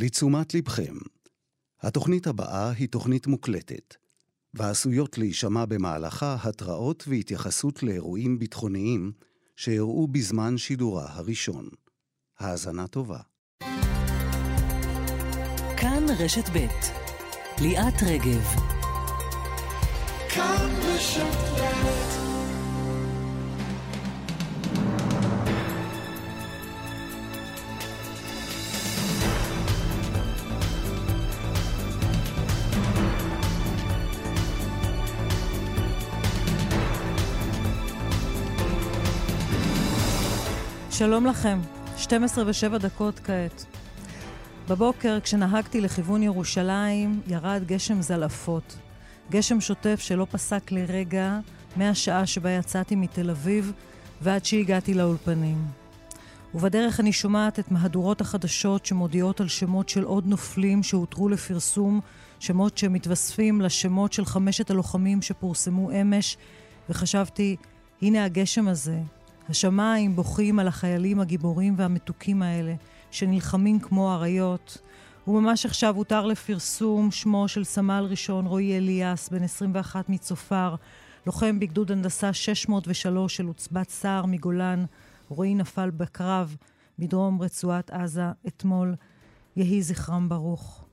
לתשומת לבכם, התוכנית הבאה היא תוכנית מוקלטת, ועשויות להישמע במהלכה התראות והתייחסות לאירועים ביטחוניים שאירעו בזמן שידורה הראשון. האזנה טובה. כאן רשת ב' ליאת רגב. כאן רשת ב' שלום לכם, 12 ו-7 דקות כעת. בבוקר, כשנהגתי לכיוון ירושלים, ירד גשם זלעפות. גשם שוטף שלא פסק לרגע מהשעה שבה יצאתי מתל אביב ועד שהגעתי לאולפנים. ובדרך אני שומעת את מהדורות החדשות שמודיעות על שמות של עוד נופלים שהותרו לפרסום, שמות שמתווספים לשמות של חמשת הלוחמים שפורסמו אמש, וחשבתי, הנה הגשם הזה, השמיים בוכים על החיילים הגיבורים והמתוקים האלה, שנלחמים כמו אריות. וממש עכשיו הותר לפרסום שמו של סמל ראשון רועי אליאס, בן 21 מצופר, לוחם בגדוד הנדסה 603 של עוצבת סער מגולן. רועי נפל בקרב מדרום רצועת עזה אתמול. יהי זכרם ברוך.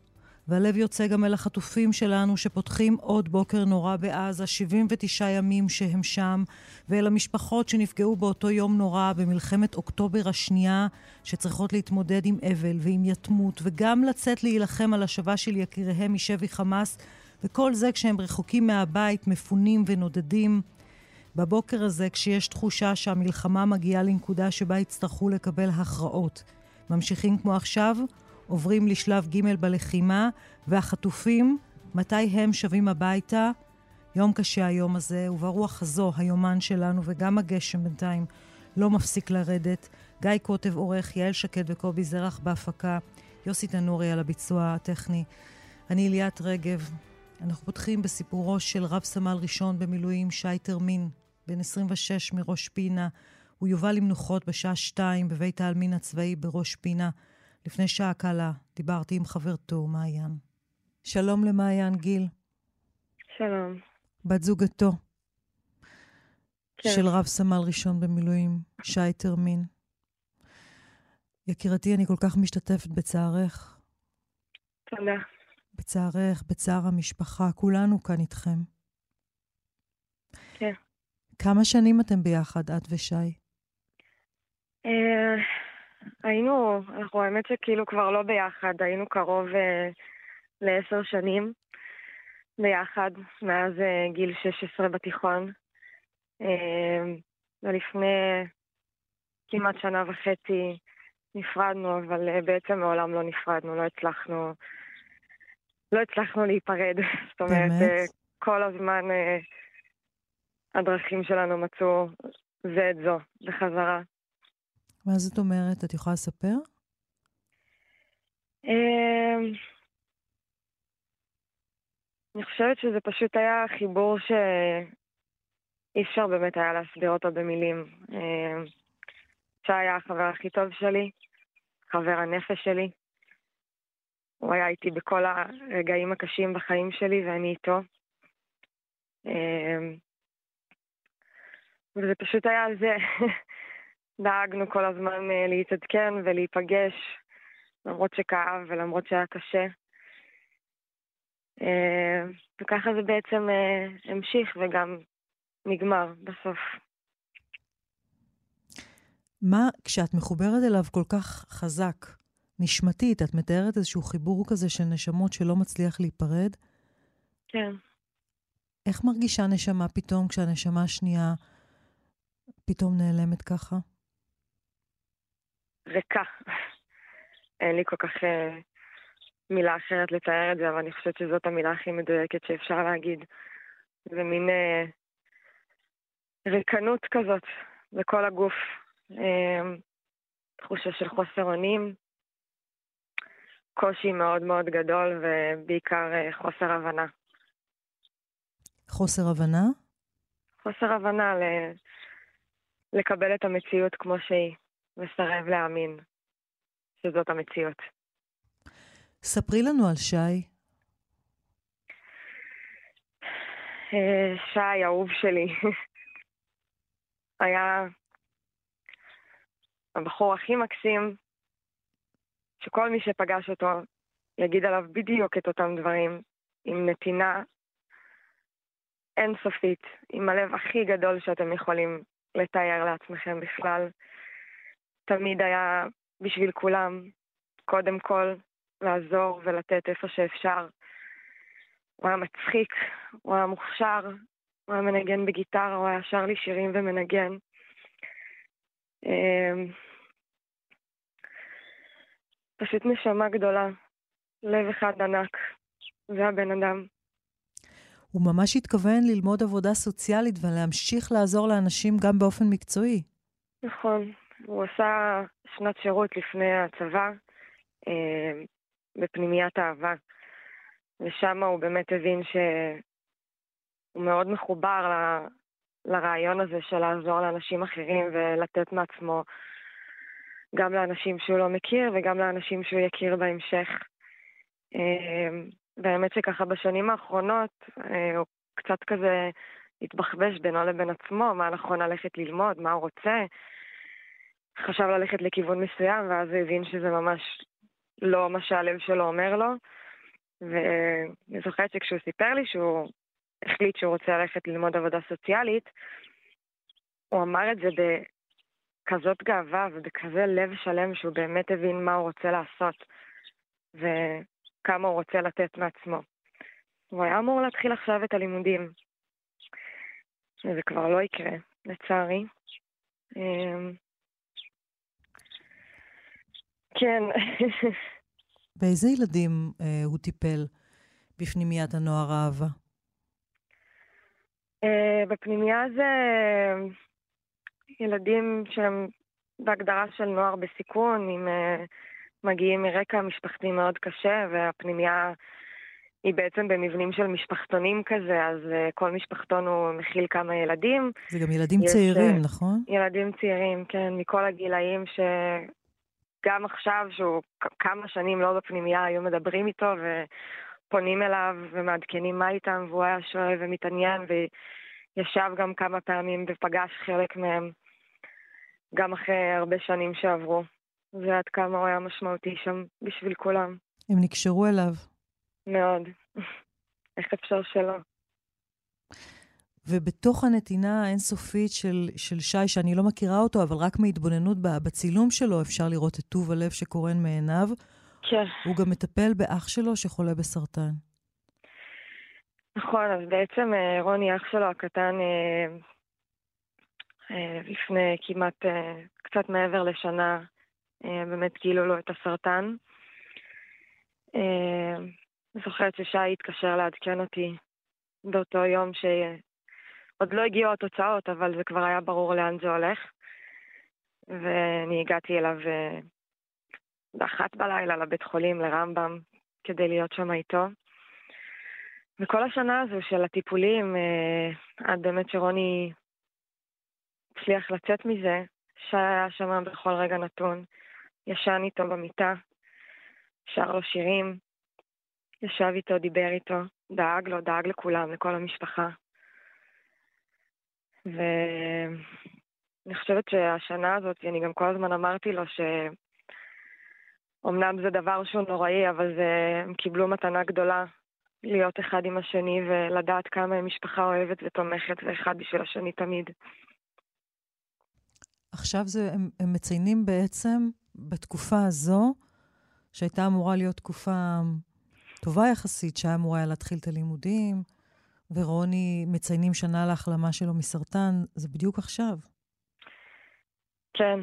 והלב יוצא גם אל החטופים שלנו שפותחים עוד בוקר נורא בעזה, 79 ימים שהם שם, ואל המשפחות שנפגעו באותו יום נורא במלחמת אוקטובר השנייה, שצריכות להתמודד עם אבל ועם יתמות, וגם לצאת להילחם על השבה של יקיריהם משבי חמאס, וכל זה כשהם רחוקים מהבית, מפונים ונודדים. בבוקר הזה, כשיש תחושה שהמלחמה מגיעה לנקודה שבה יצטרכו לקבל הכרעות. ממשיכים כמו עכשיו, עוברים לשלב ג' בלחימה, והחטופים, מתי הם שבים הביתה? יום קשה היום הזה, וברוח הזו, היומן שלנו, וגם הגשם בינתיים לא מפסיק לרדת. גיא קוטב עורך, יעל שקד וקובי זרח בהפקה, יוסי תנורי על הביצוע הטכני. אני ליאת רגב. אנחנו פותחים בסיפורו של רב סמל ראשון במילואים, שי תרמין, בן 26 מראש פינה. הוא יובא למנוחות בשעה שתיים בבית העלמין הצבאי בראש פינה. לפני שעה קלה דיברתי עם חברתו, מעיין. שלום למעיין גיל. שלום. בת זוגתו כן. של רב סמל ראשון במילואים, שי תרמין. יקירתי, אני כל כך משתתפת בצערך. תודה. בצערך, בצער המשפחה, כולנו כאן איתכם. כן. כמה שנים אתם ביחד, את ושי? אה, היינו, אנחנו האמת שכאילו כבר לא ביחד, היינו קרוב uh, לעשר שנים ביחד, מאז uh, גיל 16 בתיכון. Uh, ולפני כמעט שנה וחצי נפרדנו, אבל uh, בעצם מעולם לא נפרדנו, לא הצלחנו, לא הצלחנו להיפרד. זאת אומרת, uh, כל הזמן uh, הדרכים שלנו מצאו זה את זו בחזרה. מה זאת אומרת? את יכולה לספר? אמ, אני חושבת שזה פשוט היה חיבור שאי אפשר באמת היה להסביר אותו במילים. אמ, שי היה החבר הכי טוב שלי, חבר הנפש שלי. הוא היה איתי בכל הרגעים הקשים בחיים שלי ואני איתו. אמ, וזה פשוט היה זה. דאגנו כל הזמן אה, להתעדכן ולהיפגש, למרות שכאב ולמרות שהיה קשה. אה, וככה זה בעצם אה, המשיך וגם נגמר בסוף. מה, כשאת מחוברת אליו כל כך חזק, נשמתית, את מתארת איזשהו חיבור כזה של נשמות שלא מצליח להיפרד? כן. איך מרגישה נשמה פתאום כשהנשמה השנייה פתאום נעלמת ככה? ריקה. אין לי כל כך uh, מילה אחרת לתאר את זה, אבל אני חושבת שזאת המילה הכי מדויקת שאפשר להגיד. זה מין uh, ריקנות כזאת בכל הגוף. Uh, תחושה של חוסר אונים, קושי מאוד מאוד גדול ובעיקר uh, חוסר הבנה. חוסר הבנה? חוסר הבנה ל... לקבל את המציאות כמו שהיא. מסרב להאמין שזאת המציאות. ספרי לנו על שי. אה, שי, אהוב שלי. היה הבחור הכי מקסים, שכל מי שפגש אותו יגיד עליו בדיוק את אותם דברים, עם נתינה אינסופית, עם הלב הכי גדול שאתם יכולים לתאר לעצמכם בכלל. תמיד היה בשביל כולם, קודם כל, לעזור ולתת איפה שאפשר. הוא היה מצחיק, הוא היה מוכשר, הוא היה מנגן בגיטרה, הוא היה שר לי שירים ומנגן. אמ, פשוט נשמה גדולה, לב אחד ענק, זה הבן אדם. הוא ממש התכוון ללמוד עבודה סוציאלית ולהמשיך לעזור לאנשים גם באופן מקצועי. נכון. הוא עשה שנת שירות לפני הצבא אה, בפנימיית אהבה, ושם הוא באמת הבין שהוא מאוד מחובר ל... לרעיון הזה של לעזור לאנשים אחרים ולתת מעצמו גם לאנשים שהוא לא מכיר וגם לאנשים שהוא יכיר בהמשך. אה, והאמת שככה בשנים האחרונות אה, הוא קצת כזה התבחבש בינו לבין עצמו, מה נכון ללכת ללמוד, מה הוא רוצה. חשב ללכת לכיוון מסוים, ואז הוא הבין שזה ממש לא מה שהלב שלו אומר לו. ואני זוכרת שכשהוא סיפר לי שהוא החליט שהוא רוצה ללכת ללמוד עבודה סוציאלית, הוא אמר את זה בכזאת גאווה ובכזה לב שלם שהוא באמת הבין מה הוא רוצה לעשות. ו... כמה הוא רוצה לתת מעצמו. הוא היה אמור להתחיל עכשיו את הלימודים. וזה כבר לא יקרה, לצערי. כן. באיזה ילדים אה, הוא טיפל בפנימיית הנוער אהבה? אה, בפנימייה זה ילדים שהם בהגדרה של נוער בסיכון, עם אה, מגיעים מרקע משפחתי מאוד קשה, והפנימייה היא בעצם במבנים של משפחתונים כזה, אז uh, כל משפחתון הוא מכיל כמה ילדים. זה גם ילדים יש, צעירים, uh, נכון? ילדים צעירים, כן, מכל הגילאים שגם עכשיו, שהוא כמה שנים לא בפנימייה, היו מדברים איתו ופונים אליו ומעדכנים מה איתם, והוא היה שואל ומתעניין, וישב גם כמה פעמים ופגש חלק מהם, גם אחרי הרבה שנים שעברו. ועד כמה הוא היה משמעותי שם בשביל כולם. הם נקשרו אליו. מאוד. איך אפשר שלא? ובתוך הנתינה האינסופית של, של שי, שאני לא מכירה אותו, אבל רק מהתבוננות בצילום שלו אפשר לראות את טוב הלב שקורן מעיניו. כן. הוא גם מטפל באח שלו שחולה בסרטן. נכון, אז בעצם אה, רוני, אח שלו הקטן, אה, אה, לפני כמעט, קצת מעבר לשנה, באמת גילו לו את הסרטן. זוכרת ששי התקשר לעדכן אותי באותו יום שעוד לא הגיעו התוצאות, אבל זה כבר היה ברור לאן זה הולך. ואני הגעתי אליו אה, באחת בלילה לבית חולים, לרמב"ם, כדי להיות שם איתו. וכל השנה הזו של הטיפולים, עד באמת שרוני הצליח לצאת מזה, שי היה שם בכל רגע נתון. ישן איתו במיטה, שר לו שירים, ישב איתו, דיבר איתו, דאג לו, דאג לכולם, לכל המשפחה. ואני חושבת שהשנה הזאת, אני גם כל הזמן אמרתי לו שאומנם זה דבר שהוא נוראי, אבל זה... הם קיבלו מתנה גדולה להיות אחד עם השני ולדעת כמה הם משפחה אוהבת ותומכת ואחד בשביל השני תמיד. עכשיו זה, הם, הם מציינים בעצם בתקופה הזו, שהייתה אמורה להיות תקופה טובה יחסית, שהיה אמורה היה להתחיל את הלימודים, ורוני מציינים שנה להחלמה שלו מסרטן, זה בדיוק עכשיו. כן,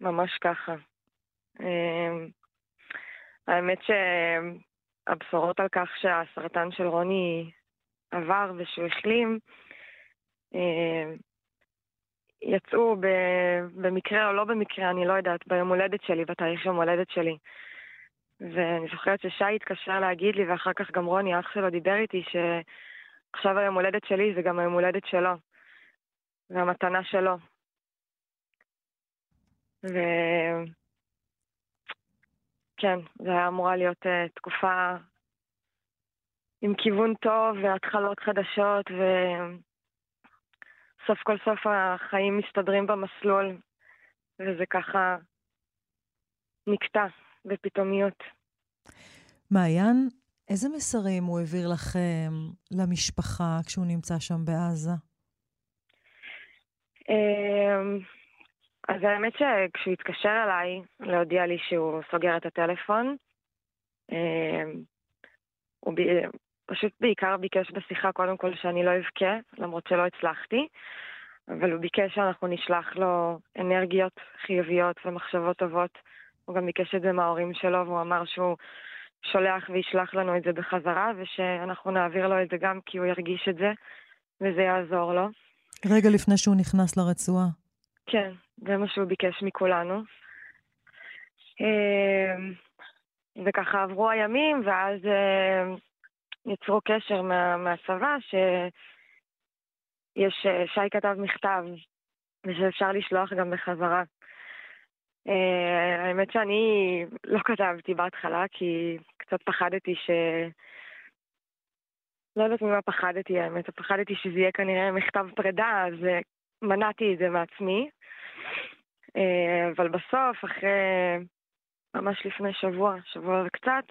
ממש ככה. אמ, האמת שהבשורות על כך שהסרטן של רוני עבר ושהוא החלים, אמ, יצאו במקרה או לא במקרה, אני לא יודעת, ביום הולדת שלי, בתאריך יום הולדת שלי. ואני זוכרת ששי התקשר להגיד לי, ואחר כך גם רוני, אח שלו, דיבר איתי, שעכשיו היום הולדת שלי זה גם היום הולדת שלו. והמתנה שלו. ו... כן, זה היה אמורה להיות uh, תקופה עם כיוון טוב והתחלות חדשות, וסוף כל סוף החיים מסתדרים במסלול, וזה ככה נקטע בפתאומיות. מעיין, איזה מסרים הוא העביר לכם, למשפחה, כשהוא נמצא שם בעזה? אמ, אז האמת שכשהוא התקשר אליי להודיע לי שהוא סוגר את הטלפון, אמ, הוא פשוט בעיקר ביקש בשיחה קודם כל שאני לא אבכה, למרות שלא הצלחתי, אבל הוא ביקש שאנחנו נשלח לו אנרגיות חיוביות ומחשבות טובות. הוא גם ביקש את זה מההורים שלו, והוא אמר שהוא שולח וישלח לנו את זה בחזרה, ושאנחנו נעביר לו את זה גם כי הוא ירגיש את זה, וזה יעזור לו. רגע לפני שהוא נכנס לרצועה. כן, זה מה שהוא ביקש מכולנו. אמ, וככה עברו הימים, ואז אמ, יצרו קשר מה, מהצבא, שיש, שי כתב מכתב, ושאפשר לשלוח גם בחזרה. Uh, האמת שאני לא כתבתי בהתחלה, כי קצת פחדתי ש... לא יודעת ממה פחדתי האמת, פחדתי שזה יהיה כנראה מכתב פרידה, אז uh, מנעתי את זה מעצמי. Uh, אבל בסוף, אחרי ממש לפני שבוע, שבוע וקצת,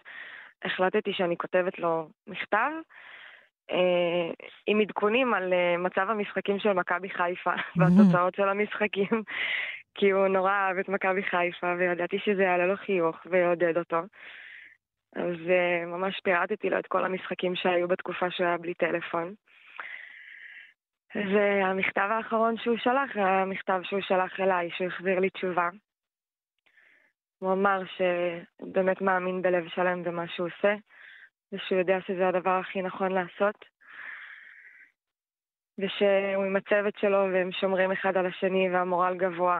החלטתי שאני כותבת לו מכתב אה, עם עדכונים על אה, מצב המשחקים של מכבי חיפה והתוצאות של המשחקים, כי הוא נורא אהב את מכבי חיפה וידעתי שזה יעלה לו חיוך ויעודד אותו. אז אה, ממש פירטתי לו את כל המשחקים שהיו בתקופה שהוא היה בלי טלפון. והמכתב האחרון שהוא שלח, היה המכתב שהוא שלח אליי, שהוא החזיר לי תשובה. הוא אמר שהוא באמת מאמין בלב שלם במה שהוא עושה, ושהוא יודע שזה הדבר הכי נכון לעשות, ושהוא עם הצוות שלו והם שומרים אחד על השני והמורל גבוה,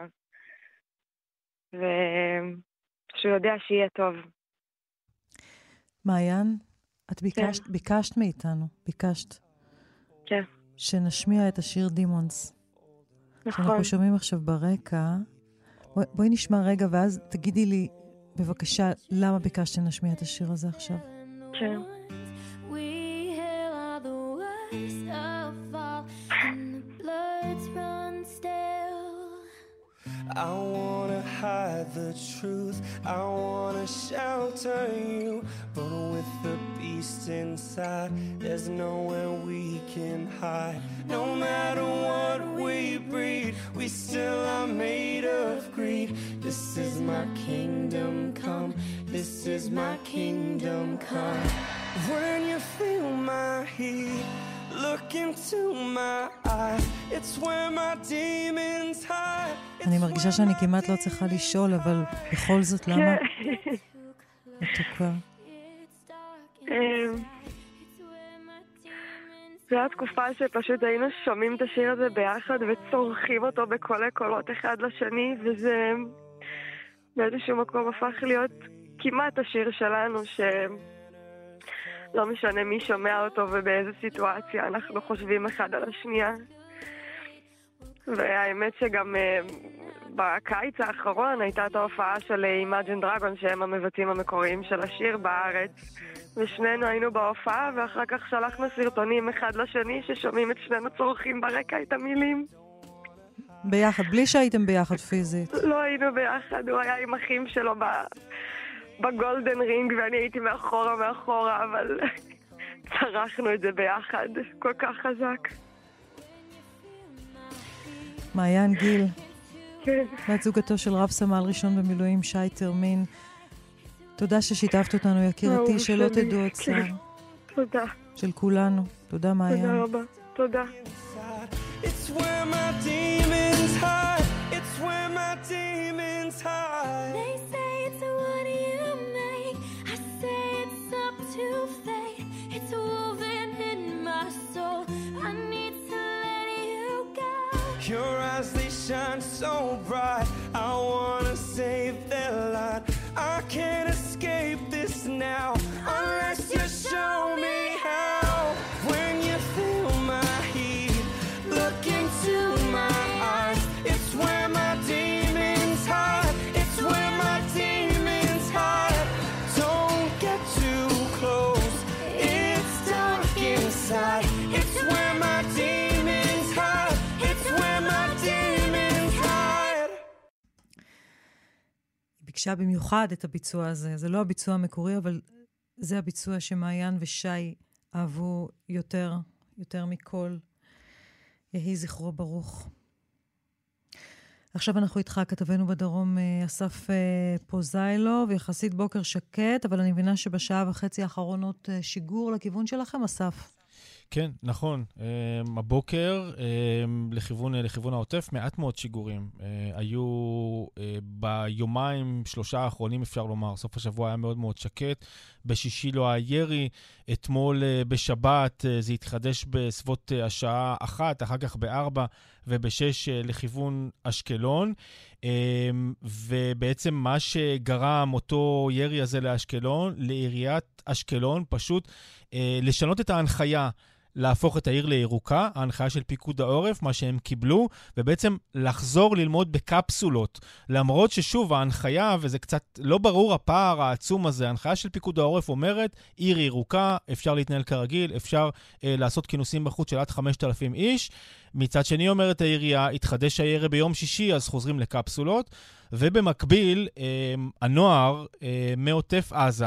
ושהוא יודע שיהיה טוב. מעיין, את ביקשת, כן. ביקשת מאיתנו, ביקשת. כן. שנשמיע את השיר דימונס. נכון. שאנחנו שומעים עכשיו ברקע. בואי, בואי נשמע רגע, ואז תגידי לי, בבקשה, למה ביקשת שנשמיע את השיר הזה עכשיו? כן. I wanna hide the truth, I wanna shelter you, but with the beast inside, there's nowhere we can hide. No matter what we breed, we still are made of greed. This is my kingdom come, this is my kingdom come. When you feel my heat, look into my eyes, it's where my demons hide. אני מרגישה שאני כמעט לא צריכה לשאול, אבל בכל זאת, למה? מתוקה. אמ, זו הייתה תקופה שפשוט היינו שומעים את השיר הזה ביחד וצורכים אותו בקולי קולות אחד לשני, וזה באיזשהו מקום הפך להיות כמעט השיר שלנו, שלא משנה מי שומע אותו ובאיזה סיטואציה, אנחנו חושבים אחד על השנייה. והאמת שגם uh, בקיץ האחרון הייתה את ההופעה של Imagine Dragon, שהם המבצעים המקוריים של השיר בארץ. ושנינו היינו בהופעה, ואחר כך שלחנו סרטונים אחד לשני, ששומעים את שנינו צורכים ברקע את המילים. ביחד, בלי שהייתם ביחד פיזית. לא היינו ביחד, הוא היה עם אחים שלו ב... בגולדן רינג, ואני הייתי מאחורה מאחורה, אבל צרחנו את זה ביחד, כל כך חזק. מעיין גיל, כן. בת זוגתו של רב סמל ראשון במילואים, שי תרמין. תודה ששיתפת אותנו, יקירתי, שלא תדעו עוד צער. כן. תודה. של כולנו. תודה, מעיין. תודה רבה. תודה. It's where my demons hide. It's where my demons hide. Your eyes, they shine so bright. I wanna save their light. I can't escape this now unless you show me ביקשה במיוחד את הביצוע הזה. זה לא הביצוע המקורי, אבל זה הביצוע שמעיין ושי אהבו יותר, יותר מכל. יהי זכרו ברוך. עכשיו אנחנו איתך, כתבנו בדרום, אה, אסף אה, פוזיילוב, יחסית בוקר שקט, אבל אני מבינה שבשעה וחצי האחרונות אה, שיגור לכיוון שלכם, אסף. כן, נכון. Um, הבוקר, um, לכיוון, לכיוון העוטף, מעט מאוד שיגורים. Uh, היו uh, ביומיים, שלושה האחרונים, אפשר לומר, סוף השבוע היה מאוד מאוד שקט. בשישי לא היה ירי, אתמול uh, בשבת זה התחדש בסביבות השעה אחת, אחר כך בארבע ובשש לכיוון אשקלון. Um, ובעצם מה שגרם אותו ירי הזה לאשקלון, לעיריית אשקלון, פשוט לשנות את ההנחיה. להפוך את העיר לירוקה, ההנחיה של פיקוד העורף, מה שהם קיבלו, ובעצם לחזור ללמוד בקפסולות. למרות ששוב, ההנחיה, וזה קצת לא ברור הפער העצום הזה, ההנחיה של פיקוד העורף אומרת, עיר ירוקה, אפשר להתנהל כרגיל, אפשר אה, לעשות כינוסים בחוץ של עד 5,000 איש. מצד שני אומרת העירייה, התחדש הירי ביום שישי, אז חוזרים לקפסולות. ובמקביל, אה, הנוער אה, מעוטף עזה,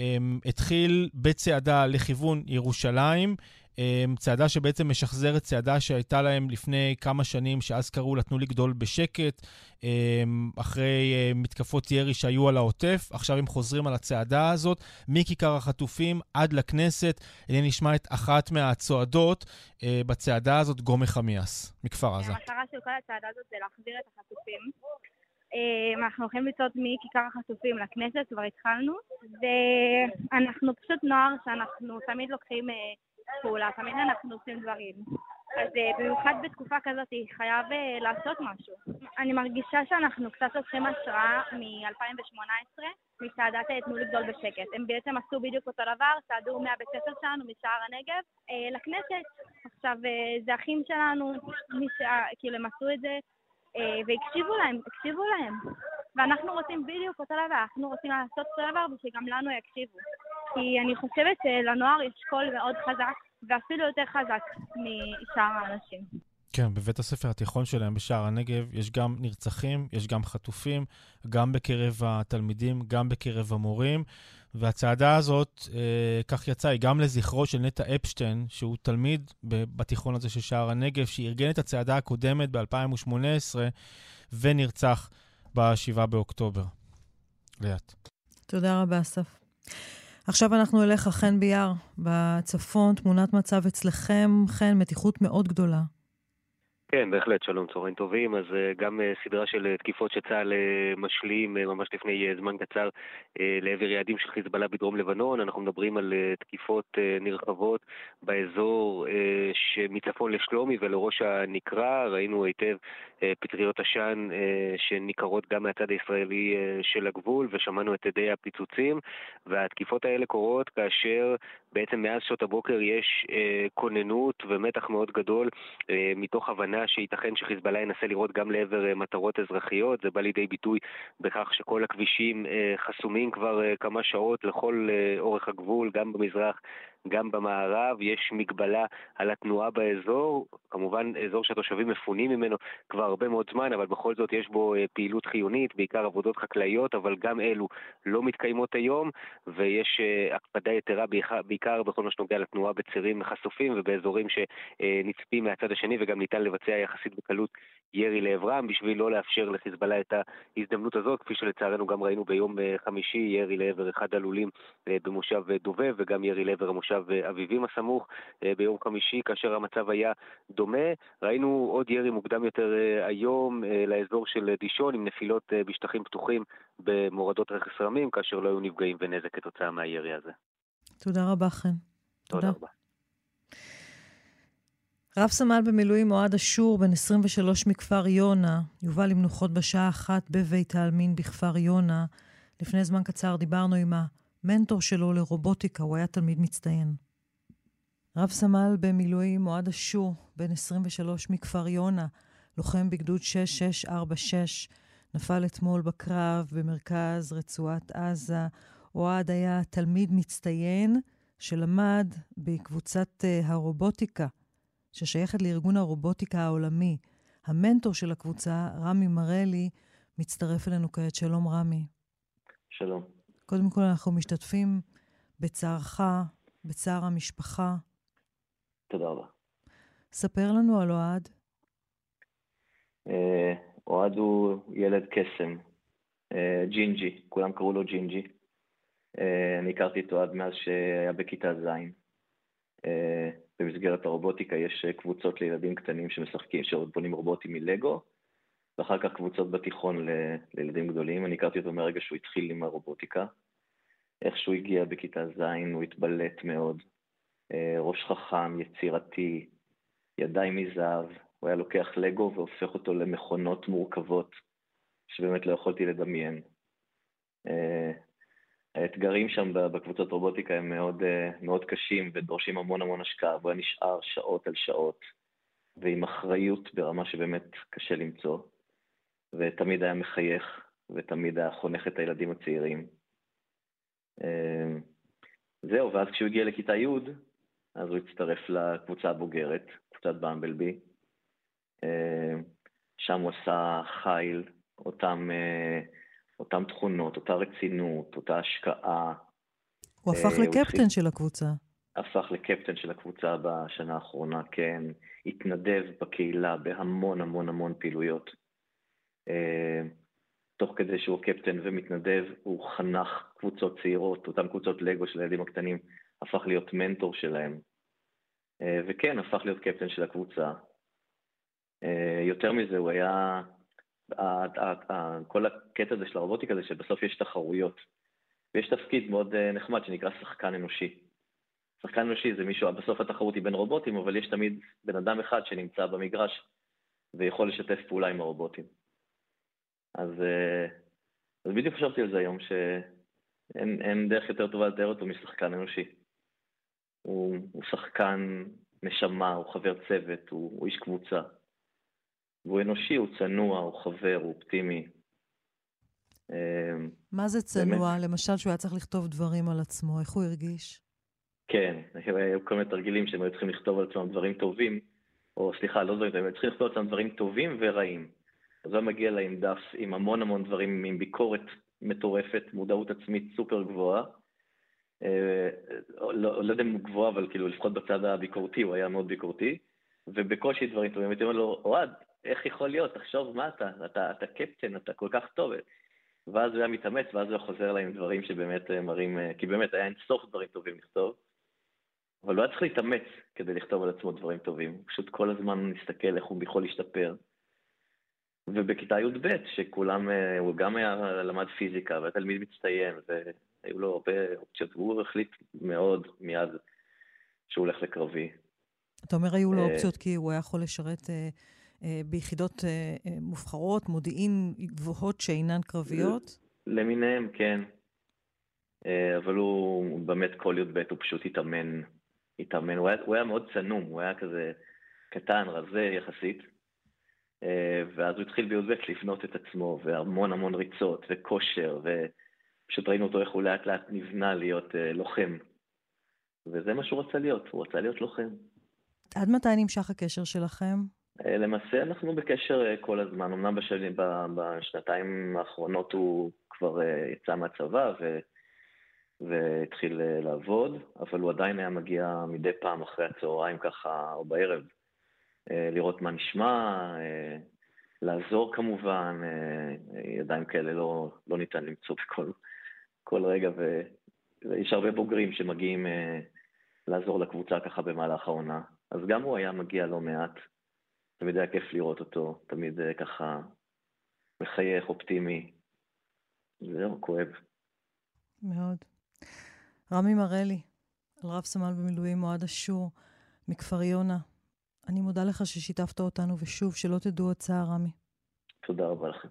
אה, התחיל בצעדה לכיוון ירושלים. אמ, צעדה שבעצם משחזרת צעדה שהייתה להם לפני כמה שנים, שאז קראו לה תנו לגדול בשקט, אמ, אחרי אה, מתקפות ירי שהיו על העוטף. עכשיו הם חוזרים על הצעדה הזאת, מכיכר החטופים עד לכנסת. הנה נשמע את אחת מהצועדות אה, בצעדה הזאת, גומי חמיאס, מכפר עזה. המטרה של כל הצעדה הזאת זה להחזיר את החטופים. אמ, אנחנו הולכים לצעוד מכיכר החטופים לכנסת, כבר התחלנו, ואנחנו פשוט נוער שאנחנו תמיד לוקחים אה, פעולה, תמיד אנחנו עושים דברים. אז אה, במיוחד בתקופה כזאת חייב אה, לעשות משהו. אני מרגישה שאנחנו קצת לוקחים השראה מ-2018, מצעדת תנו לגדול בשקט. הם בעצם עשו בדיוק אותו דבר, צעדו מהבית ספר שלנו, משער הנגב, אה, לכנסת. עכשיו, זה אחים שלנו, כאילו הם עשו את זה, והקשיבו להם, הקשיבו להם. ואנחנו רוצים בדיוק אותו דבר, אנחנו רוצים לעשות אותו דבר ושגם לנו יקשיבו. כי אני חושבת שלנוער יש קול מאוד חזק, ואפילו יותר חזק משאר האנשים. כן, בבית הספר התיכון שלהם בשער הנגב יש גם נרצחים, יש גם חטופים, גם בקרב התלמידים, גם בקרב המורים. והצעדה הזאת, אה, כך יצא, היא גם לזכרו של נטע אפשטיין, שהוא תלמיד בתיכון הזה של שער הנגב, שארגן את הצעדה הקודמת ב-2018 ונרצח ב-7 באוקטובר. ליאת. תודה רבה, אסף. עכשיו אנחנו אליך, חן ביאר, בצפון, תמונת מצב אצלכם, חן, מתיחות מאוד גדולה. כן, בהחלט, שלום, צהריים טובים. אז uh, גם uh, סדרה של uh, תקיפות שצה"ל משלים ממש לפני זמן קצר לעבר יעדים של חיזבאללה בדרום לבנון. אנחנו מדברים על תקיפות נרחבות באזור שמצפון לשלומי ולראש הנקרה. ראינו היטב פטריות עשן uh, שניכרות גם מהצד הישראלי uh, של הגבול, ושמענו את עדי הפיצוצים. והתקיפות האלה קורות כאשר בעצם מאז שעות הבוקר יש כוננות ומתח מאוד גדול מתוך הבנה שייתכן שחיזבאללה ינסה לראות גם לעבר אה, מטרות אזרחיות. זה בא לידי ביטוי בכך שכל הכבישים אה, חסומים כבר אה, כמה שעות לכל אורך הגבול, גם במזרח גם במערב, יש מגבלה על התנועה באזור, כמובן אזור שהתושבים מפונים ממנו כבר הרבה מאוד זמן, אבל בכל זאת יש בו אה, פעילות חיונית, בעיקר עבודות חקלאיות, אבל גם אלו לא מתקיימות היום, ויש אה, הקפדה יתרה בעיקר בכל מה שנוגע לתנועה בצירים חשופים ובאזורים שנצפים מהצד השני וגם ניתן לבצע יחסית בקלות ירי לעברם, בשביל לא לאפשר לחיזבאללה את ההזדמנות הזאת, כפי שלצערנו גם ראינו ביום אה, חמישי, ירי לעבר אחד הלולים במושב דובב וגם ירי לעבר המושב במושב אביבים הסמוך אה, ביום חמישי, כאשר המצב היה דומה. ראינו עוד ירי מוקדם יותר אה, היום אה, לאזור של דישון, עם נפילות בשטחים פתוחים במורדות רכס רמים, כאשר לא היו נפגעים ונזק כתוצאה מהירי הזה. תודה רבה, חן. תודה. תודה רבה. רב סמל במילואים אוהד אשור, בן 23 מכפר יונה, יובא למנוחות בשעה אחת בבית העלמין בכפר יונה. לפני זמן קצר דיברנו עם מנטור שלו לרובוטיקה, הוא היה תלמיד מצטיין. רב סמל במילואים אוהד אשור, בן 23 מכפר יונה, לוחם בגדוד 6646, נפל אתמול בקרב במרכז רצועת עזה. אוהד היה תלמיד מצטיין שלמד בקבוצת uh, הרובוטיקה, ששייכת לארגון הרובוטיקה העולמי. המנטור של הקבוצה, רמי מרלי, מצטרף אלינו כעת. שלום, רמי. שלום. קודם כל, אנחנו משתתפים בצערך, בצער המשפחה. תודה רבה. ספר לנו על אוהד. אה, אוהד הוא ילד קסם, אה, ג'ינג'י, כולם קראו לו ג'ינג'י. אה, אני הכרתי את אוהד מאז שהיה בכיתה ז'. במסגרת הרובוטיקה יש קבוצות לילדים קטנים שמשחקים, שעוד בונים רובוטים מלגו, ואחר כך קבוצות בתיכון ל, לילדים גדולים. אני הכרתי אותו מהרגע שהוא התחיל עם הרובוטיקה. איך שהוא הגיע בכיתה ז', הוא התבלט מאוד. ראש חכם, יצירתי, ידיים מזהב, הוא היה לוקח לגו והופך אותו למכונות מורכבות, שבאמת לא יכולתי לדמיין. אה, האתגרים שם בקבוצות רובוטיקה הם מאוד, אה, מאוד קשים ודורשים המון המון השקעה, והוא היה נשאר שעות על שעות, ועם אחריות ברמה שבאמת קשה למצוא, ותמיד היה מחייך, ותמיד היה חונך את הילדים הצעירים. אה, זהו, ואז כשהוא הגיע לכיתה י', אז הוא הצטרף לקבוצה הבוגרת, קבוצת במבלבי. אה, שם הוא עשה חיל, אותם, אה, אותם תכונות, אותה רצינות, אותה השקעה. הוא הפך אה, לקפטן הוא של הקבוצה. הפך לקפטן של הקבוצה בשנה האחרונה, כן. התנדב בקהילה בהמון המון המון פעילויות. תוך כדי שהוא קפטן ומתנדב, הוא חנך קבוצות צעירות, אותן קבוצות לגו של הילדים הקטנים, הפך להיות מנטור שלהם. וכן, הפך להיות קפטן של הקבוצה. אה, יותר מזה, הוא היה... כל הקטע הזה של הרובוטיקה זה שבסוף יש תחרויות. ויש תפקיד מאוד אה, נחמד שנקרא שחקן אנושי. שחקן אנושי זה מישהו, בסוף התחרות היא בין רובוטים, אבל יש תמיד בן אדם אחד שנמצא במגרש ויכול לשתף פעולה עם הרובוטים. אז, אה, אז בדיוק חשבתי על זה היום, שאין דרך יותר טובה לתאר אותו משחקן אנושי. הוא, הוא שחקן נשמה, הוא חבר צוות, הוא, הוא איש קבוצה. והוא אנושי, הוא צנוע, הוא חבר, הוא אופטימי. אמ, מה זה צנוע? באמת. למשל, שהוא היה צריך לכתוב דברים על עצמו, איך הוא הרגיש? כן, היו כל מיני תרגילים שהם היו צריכים לכתוב על עצמם דברים טובים, או סליחה, לא דברים טובים, הם צריכים לכתוב על עצמם דברים טובים ורעים. הוא מגיע לה עם דף עם המון המון דברים, עם ביקורת מטורפת, מודעות עצמית סופר גבוהה. אה, לא, לא יודע אם הוא גבוה, אבל כאילו לפחות בצד הביקורתי, הוא היה מאוד ביקורתי, ובקושי דברים טובים. הייתי אומר לו, אוהד, איך יכול להיות? תחשוב מה אתה, אתה, אתה קפטן, אתה כל כך טוב. ואז הוא היה מתאמץ, ואז הוא היה חוזר אליי עם דברים שבאמת אה, מראים, אה, כי באמת היה אין סוף דברים טובים לכתוב. אבל הוא היה צריך להתאמץ כדי לכתוב על עצמו דברים טובים. הוא פשוט כל הזמן מסתכל איך הוא יכול להשתפר. ובכיתה י"ב, שכולם, אה, הוא גם היה, למד פיזיקה, והיה תלמיד מצטיין, והיו לו הרבה אופציות, והוא החליט מאוד מיד שהוא הולך לקרבי. אתה אומר היו לו אופציות כי הוא היה יכול לשרת אה, ביחידות אה, אה, מובחרות, מודיעין גבוהות שאינן קרביות? למיניהם, כן. אבל הוא באמת כל י"ב הוא פשוט התאמן, התאמן. הוא היה, הוא היה מאוד צנום, הוא היה כזה קטן, רזה יחסית. ואז הוא התחיל בי"ב לבנות את עצמו, והמון המון ריצות, וכושר, ופשוט ראינו אותו איך הוא לאט לאט נבנה להיות לוחם. וזה מה שהוא רצה להיות, הוא רצה להיות לוחם. עד מתי נמשך הקשר שלכם? אה, למעשה אנחנו בקשר אה, כל הזמן, אמנם בשנים, בשנתיים האחרונות הוא כבר אה, יצא מהצבא ו... והתחיל לעבוד, אבל הוא עדיין היה מגיע מדי פעם אחרי הצהריים ככה, או בערב, לראות מה נשמע, לעזור כמובן, ידיים כאלה לא, לא ניתן למצוא בכל כל רגע. ויש הרבה בוגרים שמגיעים לעזור לקבוצה ככה במהלך העונה. אז גם הוא היה מגיע לא מעט. תמיד היה כיף לראות אותו, תמיד אה, ככה מחייך, אופטימי. זהו, כואב. מאוד. רמי מרלי, על רב סמל במילואים אוהד אשור, מכפר יונה. אני מודה לך ששיתפת אותנו, ושוב, שלא תדעו עוד צער, רמי. תודה רבה לכם.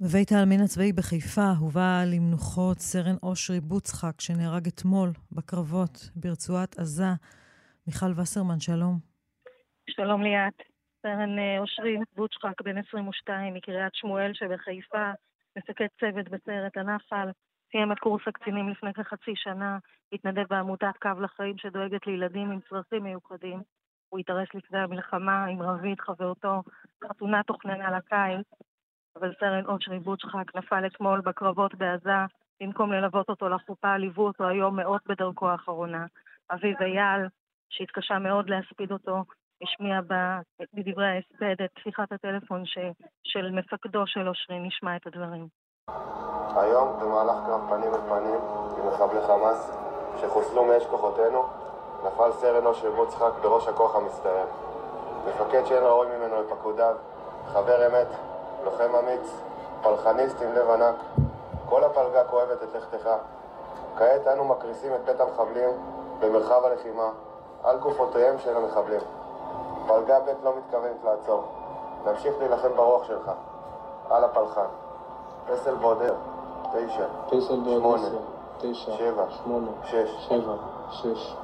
בבית העלמין הצבאי בחיפה הובא למנוחות סרן אושרי בוצחק, שנהרג אתמול בקרבות ברצועת עזה. מיכל וסרמן, שלום. שלום ליאת. סרן אה, אושרי בוצ'חק, בן 22, מקריית שמואל שבחיפה, מפקד צוות בסיירת הנחל, סיים את קורס הקצינים לפני כחצי שנה, התנדב בעמותת קו לחיים שדואגת לילדים עם צרכים מיוחדים. הוא התארס לפני המלחמה עם רבית, חברתו, חתונה תוכננה לקיץ. אבל סרן אושרי בוצ'חק נפל אתמול בקרבות בעזה. במקום ללוות אותו לחופה, ליוו אותו היום מאות בדרכו האחרונה. אביו אייל, שהתקשה מאוד להספיד אותו, השמיע בדברי ההספד את שיחת הטלפון ש, של מפקדו של אושרי, נשמע את הדברים. היום, במהלך קרב פנים אל פנים עם מחבלי חמאס שחוסלו מאש כוחותינו, נפל סרן אושר בוצחק בראש הכוח המסתער. מפקד שאין ראוי ממנו לפקודיו, חבר אמת, לוחם אמיץ, פלחניסט עם לב ענק. כל הפלגה כואבת את לכתך. כעת אנו מקריסים את בית המחבלים במרחב הלחימה על גופותיהם של המחבלים. פלגה ב' לא מתכוונת לעצור. נמשיך להילחם ברוח שלך. על הפלחן. פסל בודר, תשע, שמונה, שבע, שש, שש,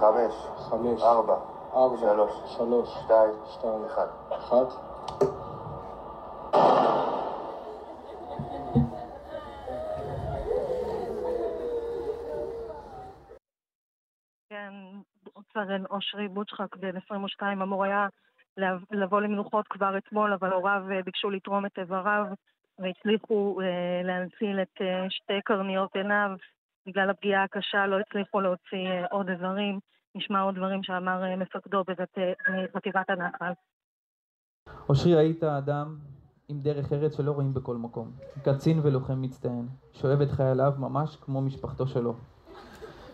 חמש, חמש, ארבע, ארבע, שלוש, שלוש, שתיים, שתיים, אחד. אחד. כן, סרן אושרי בוצ'חק בן 22 אמור היה לבוא למנוחות כבר אתמול, אבל הוריו אה, ביקשו לתרום את איבריו והצליחו אה, להנציל את אה, שתי קרניות עיניו. בגלל הפגיעה הקשה לא הצליחו להוציא עוד איברים. נשמע עוד דברים שאמר מפקדו בחטיבת הנחל. אושרי, היית אדם עם דרך ארץ שלא רואים בכל מקום. קצין ולוחם מצטיין, שאוהב את חייליו ממש כמו משפחתו שלו.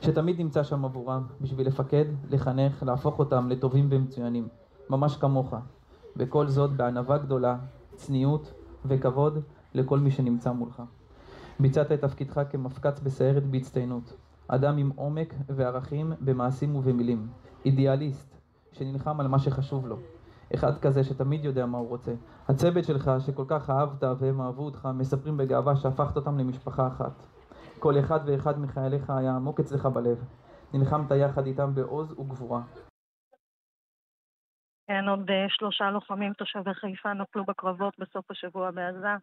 שתמיד נמצא שם עבורם, בשביל לפקד, לחנך, להפוך אותם לטובים ומצוינים. ממש כמוך, וכל זאת בענווה גדולה, צניעות וכבוד לכל מי שנמצא מולך. ביצעת את תפקידך כמפקץ בסיירת בהצטיינות, אדם עם עומק וערכים במעשים ובמילים, אידיאליסט שנלחם על מה שחשוב לו, אחד כזה שתמיד יודע מה הוא רוצה. הצוות שלך שכל כך אהבת והם אהבו אותך מספרים בגאווה שהפכת אותם למשפחה אחת. כל אחד ואחד מחייליך היה עמוק אצלך בלב. נלחמת יחד איתם בעוז וגבורה. כן, עוד אה, שלושה לוחמים תושבי חיפה נפלו בקרבות בסוף השבוע בעזה.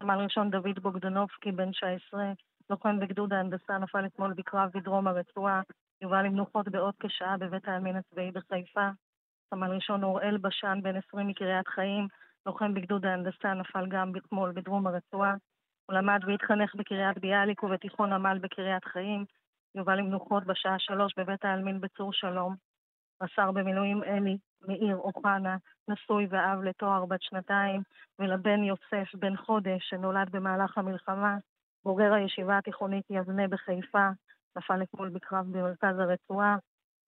סמל ראשון דוד בוגדנובסקי, בן 19, לוחם בגדוד ההנדסה, נפל אתמול בקרב בדרום הרצועה. יובל עם נוחות בעוד כשעה בבית העלמין הצבאי בחיפה. סמל ראשון אוראל בשן, בן 20 מקריית חיים, לוחם בגדוד ההנדסה, נפל גם אתמול בדרום הרצועה. הוא למד והתחנך בקריית ביאליק ובתיכון עמל בקריית חיים. יובל עם נוחות בשעה שלוש בבית העלמין בצור שלום. רס"ר במילואים אלי מאיר אוחנה, נשוי ואב לתואר בת שנתיים, ולבן יוסף בן חודש שנולד במהלך המלחמה, בוגר הישיבה התיכונית יבנה בחיפה, נפל אתמול בקרב במרכז הרצועה,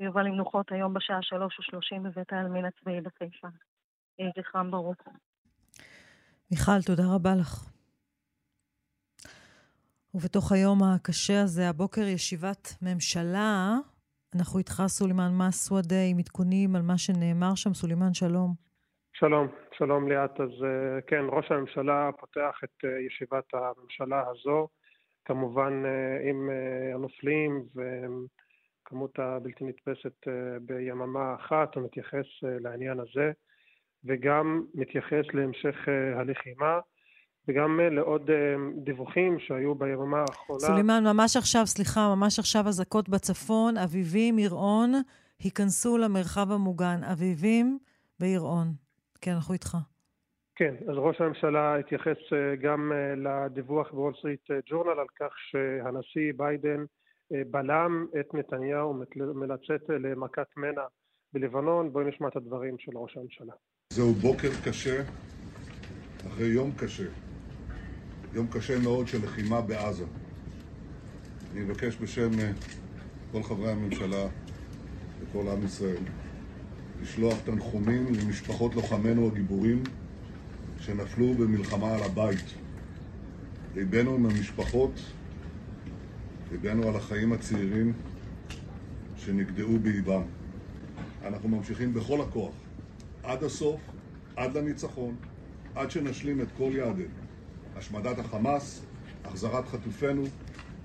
ויובל עם נוחות היום בשעה שלוש ושלושים בבית העלמין הצבאי בחיפה. יהי זכרם ברוך. מיכל, תודה רבה לך. ובתוך היום הקשה הזה, הבוקר ישיבת ממשלה אנחנו איתך, סולימאן מסוודה, עם עדכונים על מה שנאמר שם. סולימאן, שלום. שלום, שלום ליאת. אז אה, כן, ראש הממשלה פותח את אה, ישיבת הממשלה הזו, כמובן אה, עם הנופלים וכמות הבלתי נתפסת ביממה אחת, הוא מתייחס לעניין הזה, וגם מתייחס להמשך הלחימה. וגם אה, לעוד אה, דיווחים שהיו ביממה האחרונה. סולימאן, ממש עכשיו, סליחה, ממש עכשיו אזעקות בצפון, אביבים, יראון, היכנסו למרחב המוגן. אביבים ויראון. כן, אנחנו איתך. כן, אז ראש הממשלה התייחס אה, גם לדיווח בוול סטריט ג'ורנל על כך שהנשיא ביידן בלם את נתניהו מלצאת למכת מנע בלבנון. בואי נשמע את הדברים של ראש הממשלה. זהו בוקר קשה, אחרי יום קשה. יום קשה מאוד של לחימה בעזה. אני מבקש בשם אה, כל חברי הממשלה וכל עם ישראל לשלוח תנחומים למשפחות לוחמינו הגיבורים שנפלו במלחמה על הבית. ליבנו עם המשפחות, ליבנו על החיים הצעירים שנגדעו באיבם. אנחנו ממשיכים בכל הכוח, עד הסוף, עד לניצחון, עד שנשלים את כל יעדינו. השמדת החמאס, החזרת חטופינו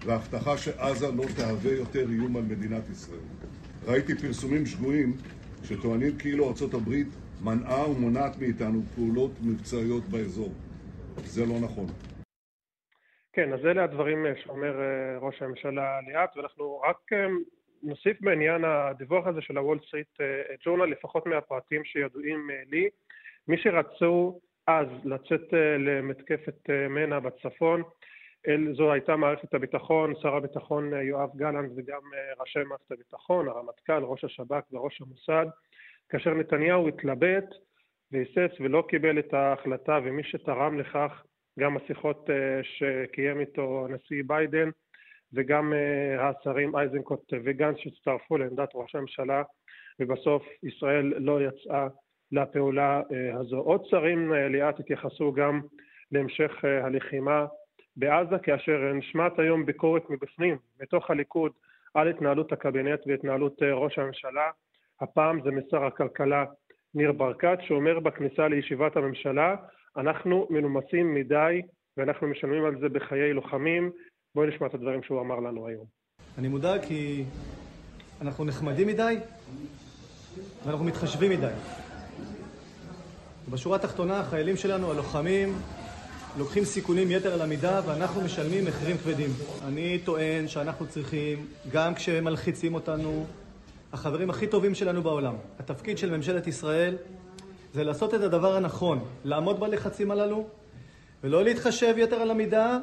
והבטחה שעזה לא תהווה יותר איום על מדינת ישראל. ראיתי פרסומים שגויים שטוענים כאילו ארצות הברית מנעה ומונעת מאיתנו פעולות מבצעיות באזור. זה לא נכון. כן, אז אלה הדברים שאומר אה, ראש הממשלה ליאת, ואנחנו רק אה, נוסיף בעניין הדיווח הזה של הוול סטריט ג'ורנל, לפחות מהפרטים שידועים אה, לי. מי שרצו אז לצאת אה, למתקפת אה, מנע בצפון, זו הייתה מערכת הביטחון, שר הביטחון יואב גלנט וגם ראשי מערכת הביטחון, הרמטכ"ל, ראש השב"כ וראש המוסד, כאשר נתניהו התלבט והיסס ולא קיבל את ההחלטה ומי שתרם לכך גם השיחות שקיים איתו הנשיא ביידן וגם השרים איזנקוט וגנץ שהצטרפו לעמדת ראש הממשלה ובסוף ישראל לא יצאה לפעולה אה, הזו. עוד שרים אה, ליאת התייחסו גם להמשך אה, הלחימה בעזה, כאשר נשמעת היום ביקורת מבפנים, מתוך הליכוד, על התנהלות הקבינט והתנהלות ראש הממשלה. הפעם זה משר הכלכלה ניר ברקת, שאומר בכניסה לישיבת הממשלה, אנחנו מנומסים מדי ואנחנו משלמים על זה בחיי לוחמים. בואי נשמע את הדברים שהוא אמר לנו היום. אני מודאג כי אנחנו נחמדים מדי ואנחנו מתחשבים מדי. בשורה התחתונה, החיילים שלנו, הלוחמים, לוקחים סיכונים יתר על המידה ואנחנו משלמים מחירים כבדים. אני טוען שאנחנו צריכים, גם כשמלחיצים אותנו, החברים הכי טובים שלנו בעולם, התפקיד של ממשלת ישראל זה לעשות את הדבר הנכון, לעמוד בלחצים הללו ולא להתחשב יתר על המידה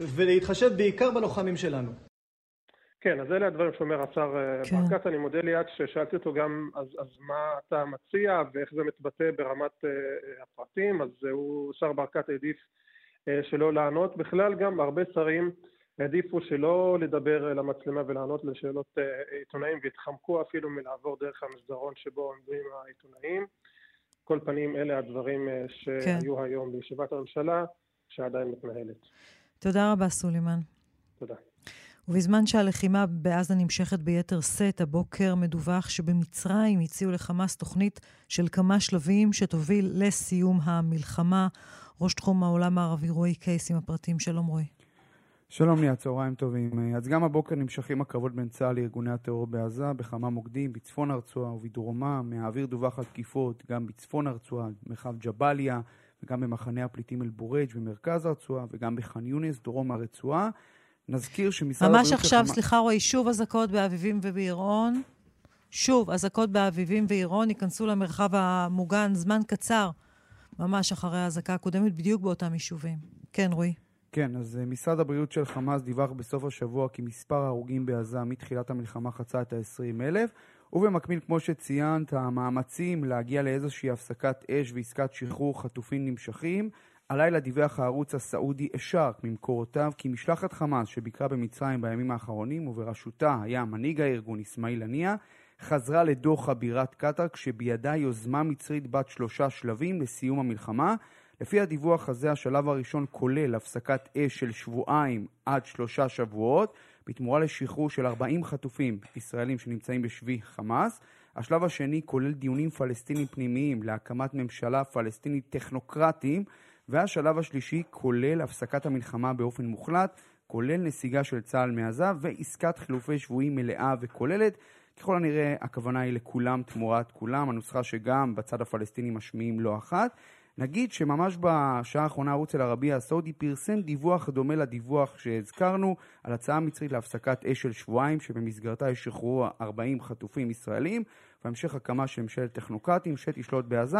ולהתחשב בעיקר בלוחמים שלנו. כן, אז אלה הדברים שאומר השר אה, כן. ברקת. אני מודה ליד ששאלתי אותו גם, אז, אז מה אתה מציע ואיך זה מתבטא ברמת uh, הפרטים, אז הוא, שר ברקת העדיף uh, שלא לענות. בכלל גם הרבה שרים העדיפו שלא לדבר למצלמה ולענות לשאלות uh, עיתונאים והתחמקו אפילו מלעבור דרך המסדרון שבו עומדים העיתונאים. כל פנים, אלה הדברים uh, שהיו כן. היום בישיבת הממשלה, שעדיין מתנהלת. תודה רבה, סולימן. תודה. ובזמן שהלחימה בעזה נמשכת ביתר שאת, הבוקר מדווח שבמצרים הציעו לחמאס תוכנית של כמה שלבים שתוביל לסיום המלחמה. ראש תחום העולם הערבי רועי קייס עם הפרטים. שלום רועי. שלום לי, צהריים טובים. אז גם הבוקר נמשכים הקרבות בין צה"ל לארגוני הטרור בעזה בכמה מוקדים, בצפון הרצועה ובדרומה. מהאוויר דווח על תקיפות גם בצפון הרצועה, מרחב ג'באליה, וגם במחנה הפליטים אל-בורג' במרכז הרצועה, וגם בח'אן יונס, דרום הרצועה. נזכיר שמשרד הבריאות... ממש עכשיו, לחמה... סליחה, רועי, שוב אזעקות באביבים ובירעון. שוב, אזעקות באביבים וירעון ייכנסו למרחב המוגן זמן קצר, ממש אחרי האזעקה הקודמת, בדיוק באותם יישובים. כן, רועי. כן, אז uh, משרד הבריאות של חמאס דיווח בסוף השבוע כי מספר ההרוגים בעזה מתחילת המלחמה חצה את ה-20,000, ובמקביל, כמו שציינת, המאמצים להגיע לאיזושהי הפסקת אש ועסקת שחרור חטופים נמשכים. הלילה דיווח הערוץ הסעודי א-שארק ממקורותיו כי משלחת חמאס שביקרה במצרים בימים האחרונים ובראשותה היה מנהיג הארגון אסמאעיל הנייה חזרה לדוחה בירת קטאר כשבידה יוזמה מצרית בת שלושה שלבים לסיום המלחמה. לפי הדיווח הזה השלב הראשון כולל הפסקת אש של שבועיים עד שלושה שבועות בתמורה לשחרור של 40 חטופים ישראלים שנמצאים בשבי חמאס. השלב השני כולל דיונים פלסטינים פנימיים להקמת ממשלה פלסטינית טכנוקרטיים והשלב השלישי כולל הפסקת המלחמה באופן מוחלט, כולל נסיגה של צה"ל מעזה ועסקת חילופי שבויים מלאה וכוללת. ככל הנראה הכוונה היא לכולם תמורת כולם, הנוסחה שגם בצד הפלסטיני משמיעים לא אחת. נגיד שממש בשעה האחרונה ערוץ אל-ערבייה הסעודי פרסם דיווח דומה לדיווח שהזכרנו על הצעה מצרית להפסקת אש של שבועיים שבמסגרתה ישחררו 40 חטופים ישראלים והמשך הקמה של ממשלת טכנוקרטים שתשלוט בעזה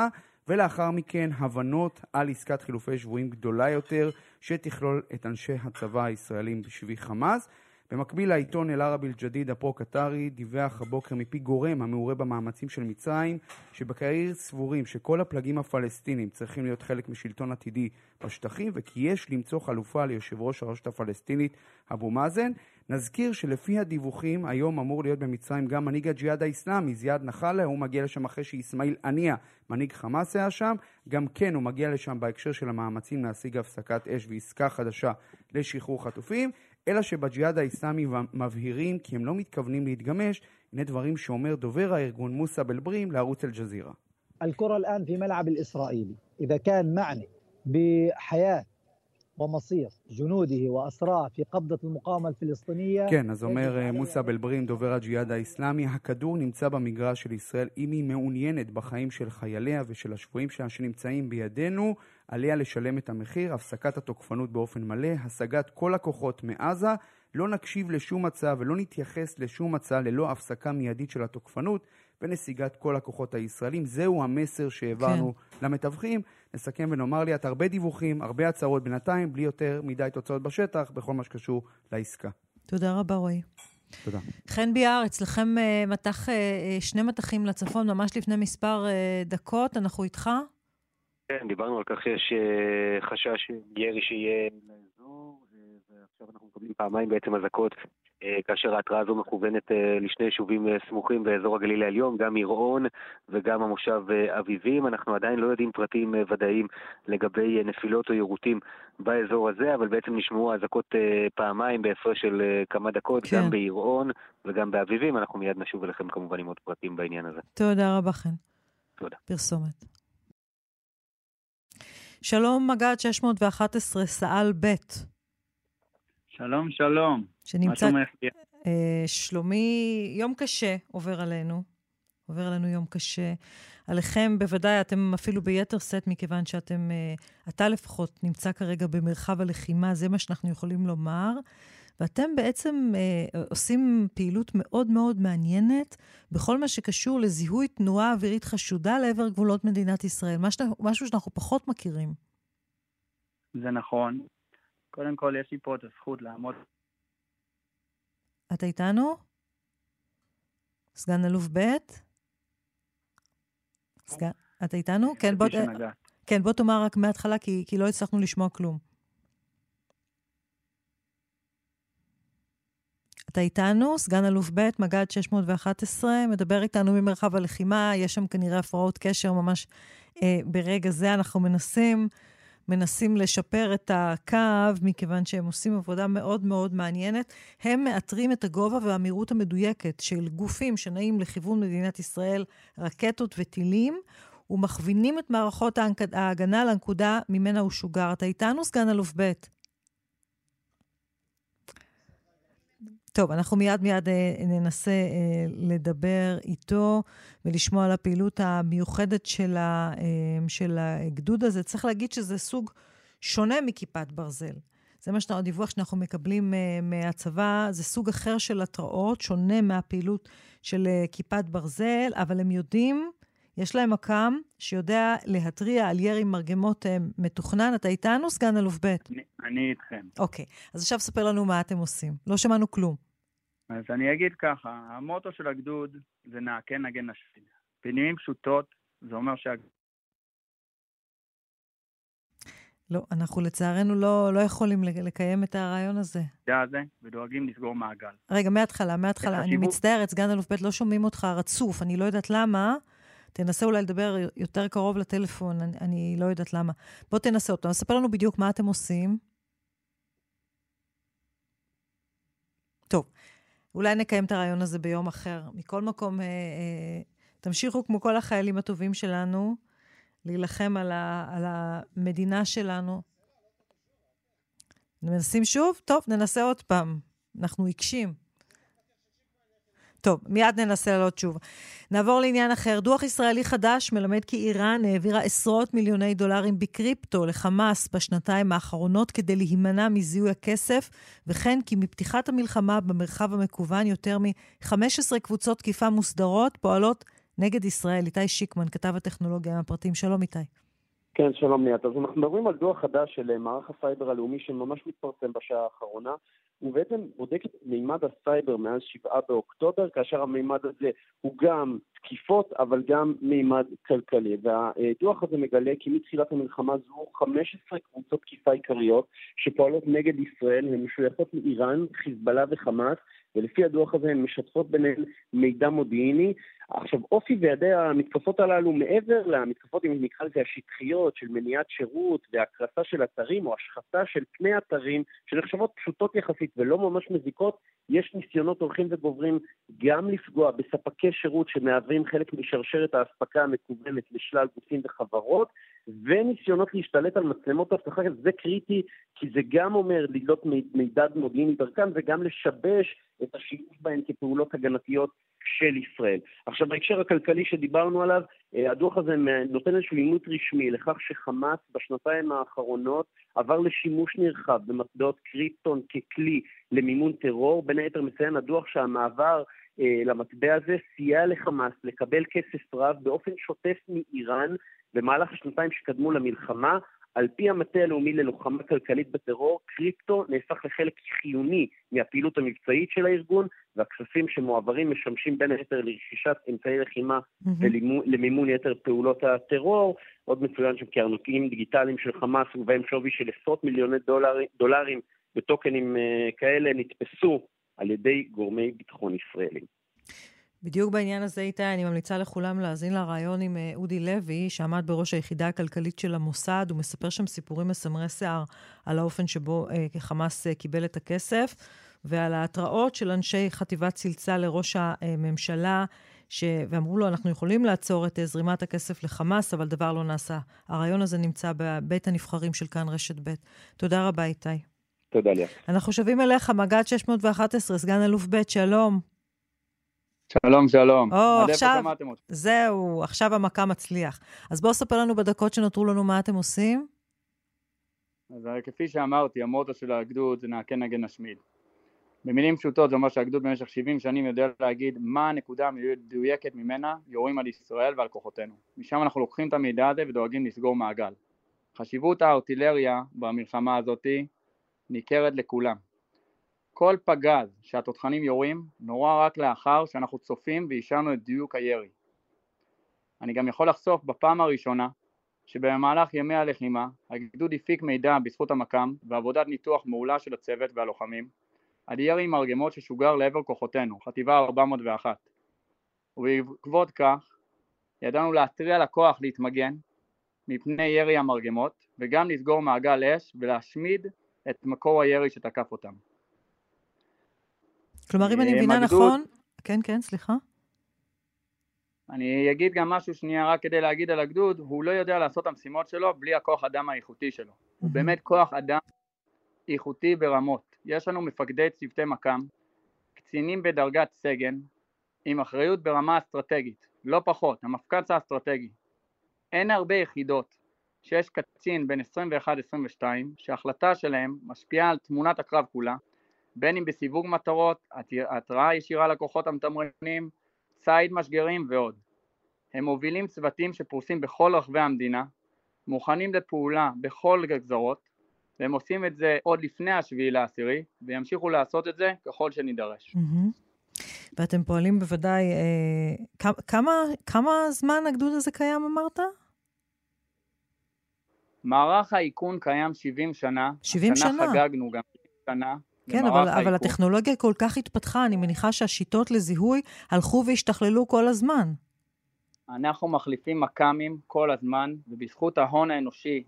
ולאחר מכן הבנות על עסקת חילופי שבויים גדולה יותר שתכלול את אנשי הצבא הישראלים בשבי חמאס. במקביל לעיתון אל-ערבי אל-ג'דיד הפרו-קטרי דיווח הבוקר מפי גורם המעורה במאמצים של מצרים שבקהיר סבורים שכל הפלגים הפלסטינים צריכים להיות חלק משלטון עתידי בשטחים וכי יש למצוא חלופה ליושב ראש הרשות הפלסטינית אבו מאזן. נזכיר שלפי הדיווחים היום אמור להיות במצרים גם מנהיג הג'יהאד האיסלאמי זיאד נחלה, הוא מגיע לשם אחרי שאיסמעיל עניה, מנהיג חמאס היה שם, גם כן הוא מגיע לשם בהקשר של המאמצים להשיג הפסקת אש ועסקה חדשה לשחרור חטופים. אלא שבג'יהאד האסלאמי מבהירים כי הם לא מתכוונים להתגמש, הנה דברים שאומר דובר הארגון מוסא בלברים לערוץ אל-ג'זירה. الكرة الآن في ملعب الإسرائيلي إذا كان معني بحياة ومصير جنوده وأسراه في قبضة المقاومة الفلسطينية כן, אז אומר מוסא בלברים, דובר הג'יהאד האסלאמי, הכדור נמצא במגרש של ישראל אם היא מעוניינת בחיים של חייליה ושל השבויים שלה שנמצאים בידינו. עליה לשלם את המחיר, הפסקת התוקפנות באופן מלא, השגת כל הכוחות מעזה, לא נקשיב לשום הצעה ולא נתייחס לשום הצעה ללא הפסקה מיידית של התוקפנות, ונסיגת כל הכוחות הישראלים. זהו המסר שהעברנו כן. למתווכים. נסכם ונאמר לי, את הרבה דיווחים, הרבה הצהרות בינתיים, בלי יותר מדי תוצאות בשטח, בכל מה שקשור לעסקה. תודה רבה, רועי. תודה. חן ביאר, אצלכם uh, מטח, uh, שני מטחים לצפון ממש לפני מספר uh, דקות, אנחנו איתך? כן, דיברנו על כך שיש uh, חשש ירי שיהיה לאזור, uh, ועכשיו אנחנו מקבלים פעמיים בעצם אזעקות כאשר ההתראה הזו מכוונת אה, לשני יישובים אה, סמוכים באזור הגליל העליון, גם עירון וגם המושב אביבים. אנחנו עדיין לא יודעים פרטים ודאיים לגבי נפילות או יירוטים באזור הזה, אבל בעצם נשמעו אזעקות פעמיים בהפרש של כמה דקות, כן. גם בעירון וגם באביבים. אנחנו מיד נשוב אליכם כמובן עם עוד פרטים בעניין הזה. תודה רבה, חן. תודה. פרסומת. שלום, מג"ד 611, סא"ל ב'. שלום, שלום. שנמצא... מה אה, שלומי, יום קשה עובר עלינו. עובר עלינו יום קשה. עליכם בוודאי, אתם אפילו ביתר שאת, מכיוון שאתם, אה, אתה לפחות, נמצא כרגע במרחב הלחימה, זה מה שאנחנו יכולים לומר. ואתם בעצם אה, עושים פעילות מאוד מאוד מעניינת בכל מה שקשור לזיהוי תנועה אווירית חשודה לעבר גבולות מדינת ישראל, משהו שאנחנו פחות מכירים. זה נכון. קודם כל, יש לי פה את הזכות לעמוד. אתה איתנו? סגן אלוף ב'? סגן... אתה איתנו? כן, בוא... כן, בוא תאמר רק מההתחלה, כי, כי לא הצלחנו לשמוע כלום. אתה איתנו, סגן אלוף ב', מג"ד 611, מדבר איתנו ממרחב הלחימה, יש שם כנראה הפרעות קשר ממש אה, ברגע זה. אנחנו מנסים מנסים לשפר את הקו, מכיוון שהם עושים עבודה מאוד מאוד מעניינת. הם מאתרים את הגובה והמהירות המדויקת של גופים שנעים לכיוון מדינת ישראל, רקטות וטילים, ומכווינים את מערכות ההגנה לנקודה ממנה הוא שוגר. אתה איתנו, סגן אלוף ב'? טוב, אנחנו מיד מיד אה, ננסה אה, לדבר איתו ולשמוע על הפעילות המיוחדת של, ה, אה, של הגדוד הזה. צריך להגיד שזה סוג שונה מכיפת ברזל. זה מה שאנחנו, הדיווח שאנחנו מקבלים מהצבא, זה סוג אחר של התראות, שונה מהפעילות של כיפת ברזל, אבל הם יודעים, יש להם מקם שיודע להתריע על ירי מרגמות אה, מתוכנן. אתה איתנו, סגן אלוף ב'? אני, אני איתכם. אוקיי, אז עכשיו ספר לנו מה אתם עושים. לא שמענו כלום. אז אני אגיד ככה, המוטו של הגדוד זה נעקן נגן נשפיד. במילים פשוטות, זה אומר שה... לא, אנחנו לצערנו לא, לא יכולים לקיים את הרעיון הזה. זה הזה, ודואגים לסגור מעגל. רגע, מההתחלה, מההתחלה. אני מצטערת, סגן אלוף ב', לא שומעים אותך רצוף, אני לא יודעת למה. תנסה אולי לדבר יותר קרוב לטלפון, אני, אני לא יודעת למה. בוא תנסה אותו. ספר לנו בדיוק מה אתם עושים. טוב, אולי נקיים את הרעיון הזה ביום אחר. מכל מקום, אה, אה, תמשיכו כמו כל החיילים הטובים שלנו, להילחם על, ה, על המדינה שלנו. מנסים שוב? טוב, ננסה עוד פעם. אנחנו עיקשים. טוב, מיד ננסה לעלות שוב. נעבור לעניין אחר. דוח ישראלי חדש מלמד כי איראן העבירה עשרות מיליוני דולרים בקריפטו לחמאס בשנתיים האחרונות כדי להימנע מזיהוי הכסף, וכן כי מפתיחת המלחמה במרחב המקוון יותר מ-15 קבוצות תקיפה מוסדרות פועלות נגד ישראל. איתי שיקמן, כתב הטכנולוגיה עם הפרטים. שלום איתי. כן, שלום ליאת. אז אנחנו מדברים על דוח חדש של מערך הסייבר הלאומי שממש מתפרסם בשעה האחרונה. הוא בעצם בודק את מימד הסייבר מאז 7 באוקטובר, כאשר המימד הזה הוא גם תקיפות, אבל גם מימד כלכלי. והדוח הזה מגלה כי מתחילת המלחמה זו 15 קבוצות תקיפה עיקריות שפועלות נגד ישראל, הן משויכות לאיראן, חיזבאללה וחמאס, ולפי הדוח הזה הן משתפות ביניהן מידע מודיעיני. עכשיו, אופי ויעדי המתקפות הללו, מעבר למתקפות, אם נקרא לזה השטחיות, של מניעת שירות והקרסה של אתרים או השחתה של פני אתרים, שנחשבות פשוטות יחסית ולא ממש מזיקות, יש ניסיונות הולכים וגוברים גם לפגוע בספקי שירות שמהווים חלק משרשרת האספקה המקוונת לשלל גופים וחברות, וניסיונות להשתלט על מצלמות אבטחה, זה קריטי, כי זה גם אומר לדלות מידע מודיעיני דרכם וגם לשבש את השימוש בהן כפעולות הגנתיות של ישראל. עכשיו, בהקשר הכלכלי שדיברנו עליו, אה, הדוח הזה נותן איזשהו אימות רשמי לכך שחמאס בשנתיים האחרונות עבר לשימוש נרחב במטבעות קריפטון ככלי למימון טרור. בין היתר מציין הדוח שהמעבר למטבע הזה, סייע לחמאס לקבל כסף רב באופן שוטף מאיראן במהלך השנתיים שקדמו למלחמה. על פי המטה הלאומי ללוחמה כלכלית בטרור, קריפטו נהפך לחלק חיוני מהפעילות המבצעית של הארגון, והכספים שמועברים משמשים בין היתר לרכישת אמצעי לחימה mm-hmm. ולמימון יתר פעולות הטרור. עוד מצוין שם כי ארנקים דיגיטליים של חמאס ובהם שווי של עשרות מיליוני דולר, דולרים בטוקנים uh, כאלה נתפסו על ידי גורמי ביטחון ישראלים. בדיוק בעניין הזה, איתי, אני ממליצה לכולם להאזין לרעיון עם אה, אודי לוי, שעמד בראש היחידה הכלכלית של המוסד. הוא מספר שם סיפורים מסמרי שיער על האופן שבו אה, חמאס אה, קיבל את הכסף, ועל ההתראות של אנשי חטיבת צלצל לראש הממשלה, ש... ואמרו לו, אנחנו יכולים לעצור את אה, זרימת הכסף לחמאס, אבל דבר לא נעשה. הרעיון הזה נמצא בבית הנבחרים של כאן רשת ב'. תודה רבה, איתי. תודה, ליה. אנחנו שבים אליך, מג"ד 611, סגן אלוף ב', שלום. שלום, שלום. או, עכשיו, זהו, עכשיו המכה מצליח. אז בואו ספר לנו בדקות שנותרו לנו מה אתם עושים. אז כפי שאמרתי, המוטו של הגדוד זה נעקן נגן נשמיד. במילים פשוטות זה אומר שהגדוד במשך 70 שנים יודע להגיד מה הנקודה המדויקת ממנה יורים על ישראל ועל כוחותינו. משם אנחנו לוקחים את המידע הזה ודואגים לסגור מעגל. חשיבות הארטילריה במלחמה הזאתי ניכרת לכולם. כל פגז שהתותחנים יורים נורא רק לאחר שאנחנו צופים ואישרנו את דיוק הירי. אני גם יכול לחשוף בפעם הראשונה שבמהלך ימי הלחימה הגדוד הפיק מידע בזכות המקם ועבודת ניתוח מעולה של הצוות והלוחמים על ירי מרגמות ששוגר לעבר כוחותינו, חטיבה 401 ובעקבות כך ידענו להתריע לכוח להתמגן מפני ירי המרגמות וגם לסגור מעגל אש ולהשמיד את מקור הירי שתקף אותם. כלומר, אם אני מבינה הגדוד... נכון... כן, כן, סליחה. אני אגיד גם משהו שנייה רק כדי להגיד על הגדוד, הוא לא יודע לעשות את המשימות שלו בלי הכוח אדם האיכותי שלו. הוא באמת כוח אדם איכותי ברמות. יש לנו מפקדי צוותי מקם, קצינים בדרגת סגן, עם אחריות ברמה אסטרטגית, לא פחות, המפקץ האסטרטגי. אין הרבה יחידות שיש קצין בין 21-22 שההחלטה שלהם משפיעה על תמונת הקרב כולה, בין אם בסיווג מטרות, התראה ישירה לכוחות המתמרנים, ציד משגרים ועוד. הם מובילים צוותים שפרוסים בכל רחבי המדינה, מוכנים לפעולה בכל גזרות, והם עושים את זה עוד לפני השביעי לעשירי, וימשיכו לעשות את זה ככל שנידרש. ואתם פועלים בוודאי, אה, כמה, כמה זמן הגדוד הזה קיים אמרת? מערך האיכון קיים 70 שנה. 70 שנה? השנה חגגנו גם 70 שנה. כן, אבל, אבל הטכנולוגיה כל כך התפתחה, אני מניחה שהשיטות לזיהוי הלכו והשתכללו כל הזמן. אנחנו מחליפים מכ"מים כל הזמן, ובזכות ההון האנושי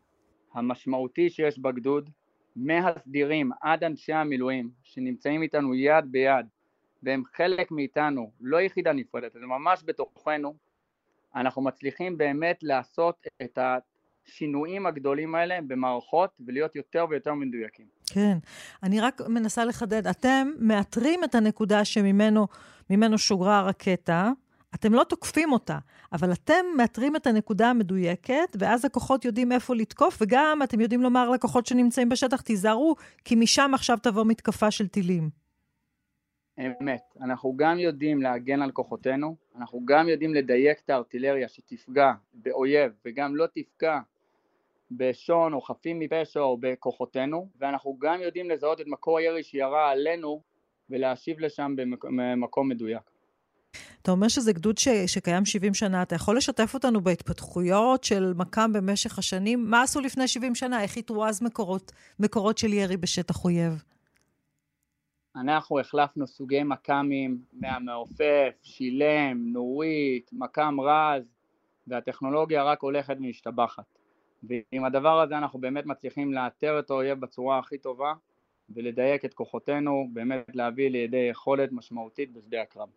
המשמעותי שיש בגדוד, מהסדירים עד אנשי המילואים, שנמצאים איתנו יד ביד, והם חלק מאיתנו, לא יחידה נפרדת, זה ממש בתוכנו, אנחנו מצליחים באמת לעשות את השינויים הגדולים האלה במערכות ולהיות יותר ויותר מדויקים. כן, אני רק מנסה לחדד, אתם מאתרים את הנקודה שממנו שוגרה הרקטה, אתם לא תוקפים אותה, אבל אתם מאתרים את הנקודה המדויקת, ואז הכוחות יודעים איפה לתקוף, וגם אתם יודעים לומר לכוחות שנמצאים בשטח, תיזהרו, כי משם עכשיו תבוא מתקפה של טילים. אמת. אנחנו גם יודעים להגן על כוחותינו, אנחנו גם יודעים לדייק את הארטילריה שתפגע באויב, וגם לא תפגע בשון או חפים מפשע או בכוחותינו, ואנחנו גם יודעים לזהות את מקור הירי שירה עלינו ולהשיב לשם במקום מדויק. אתה אומר שזה גדוד ש, שקיים 70 שנה, אתה יכול לשתף אותנו בהתפתחויות של מכ"ם במשך השנים? מה עשו לפני 70 שנה? איך איתרו אז מקורות, מקורות של ירי בשטח אויב? אנחנו החלפנו סוגי מכ"מים מהמעופף, שילם, נורית, מכ"ם רז, והטכנולוגיה רק הולכת ומשתבחת. ועם הדבר הזה אנחנו באמת מצליחים לאתר את האויב בצורה הכי טובה ולדייק את כוחותינו, באמת להביא לידי יכולת משמעותית בשדה הקרב.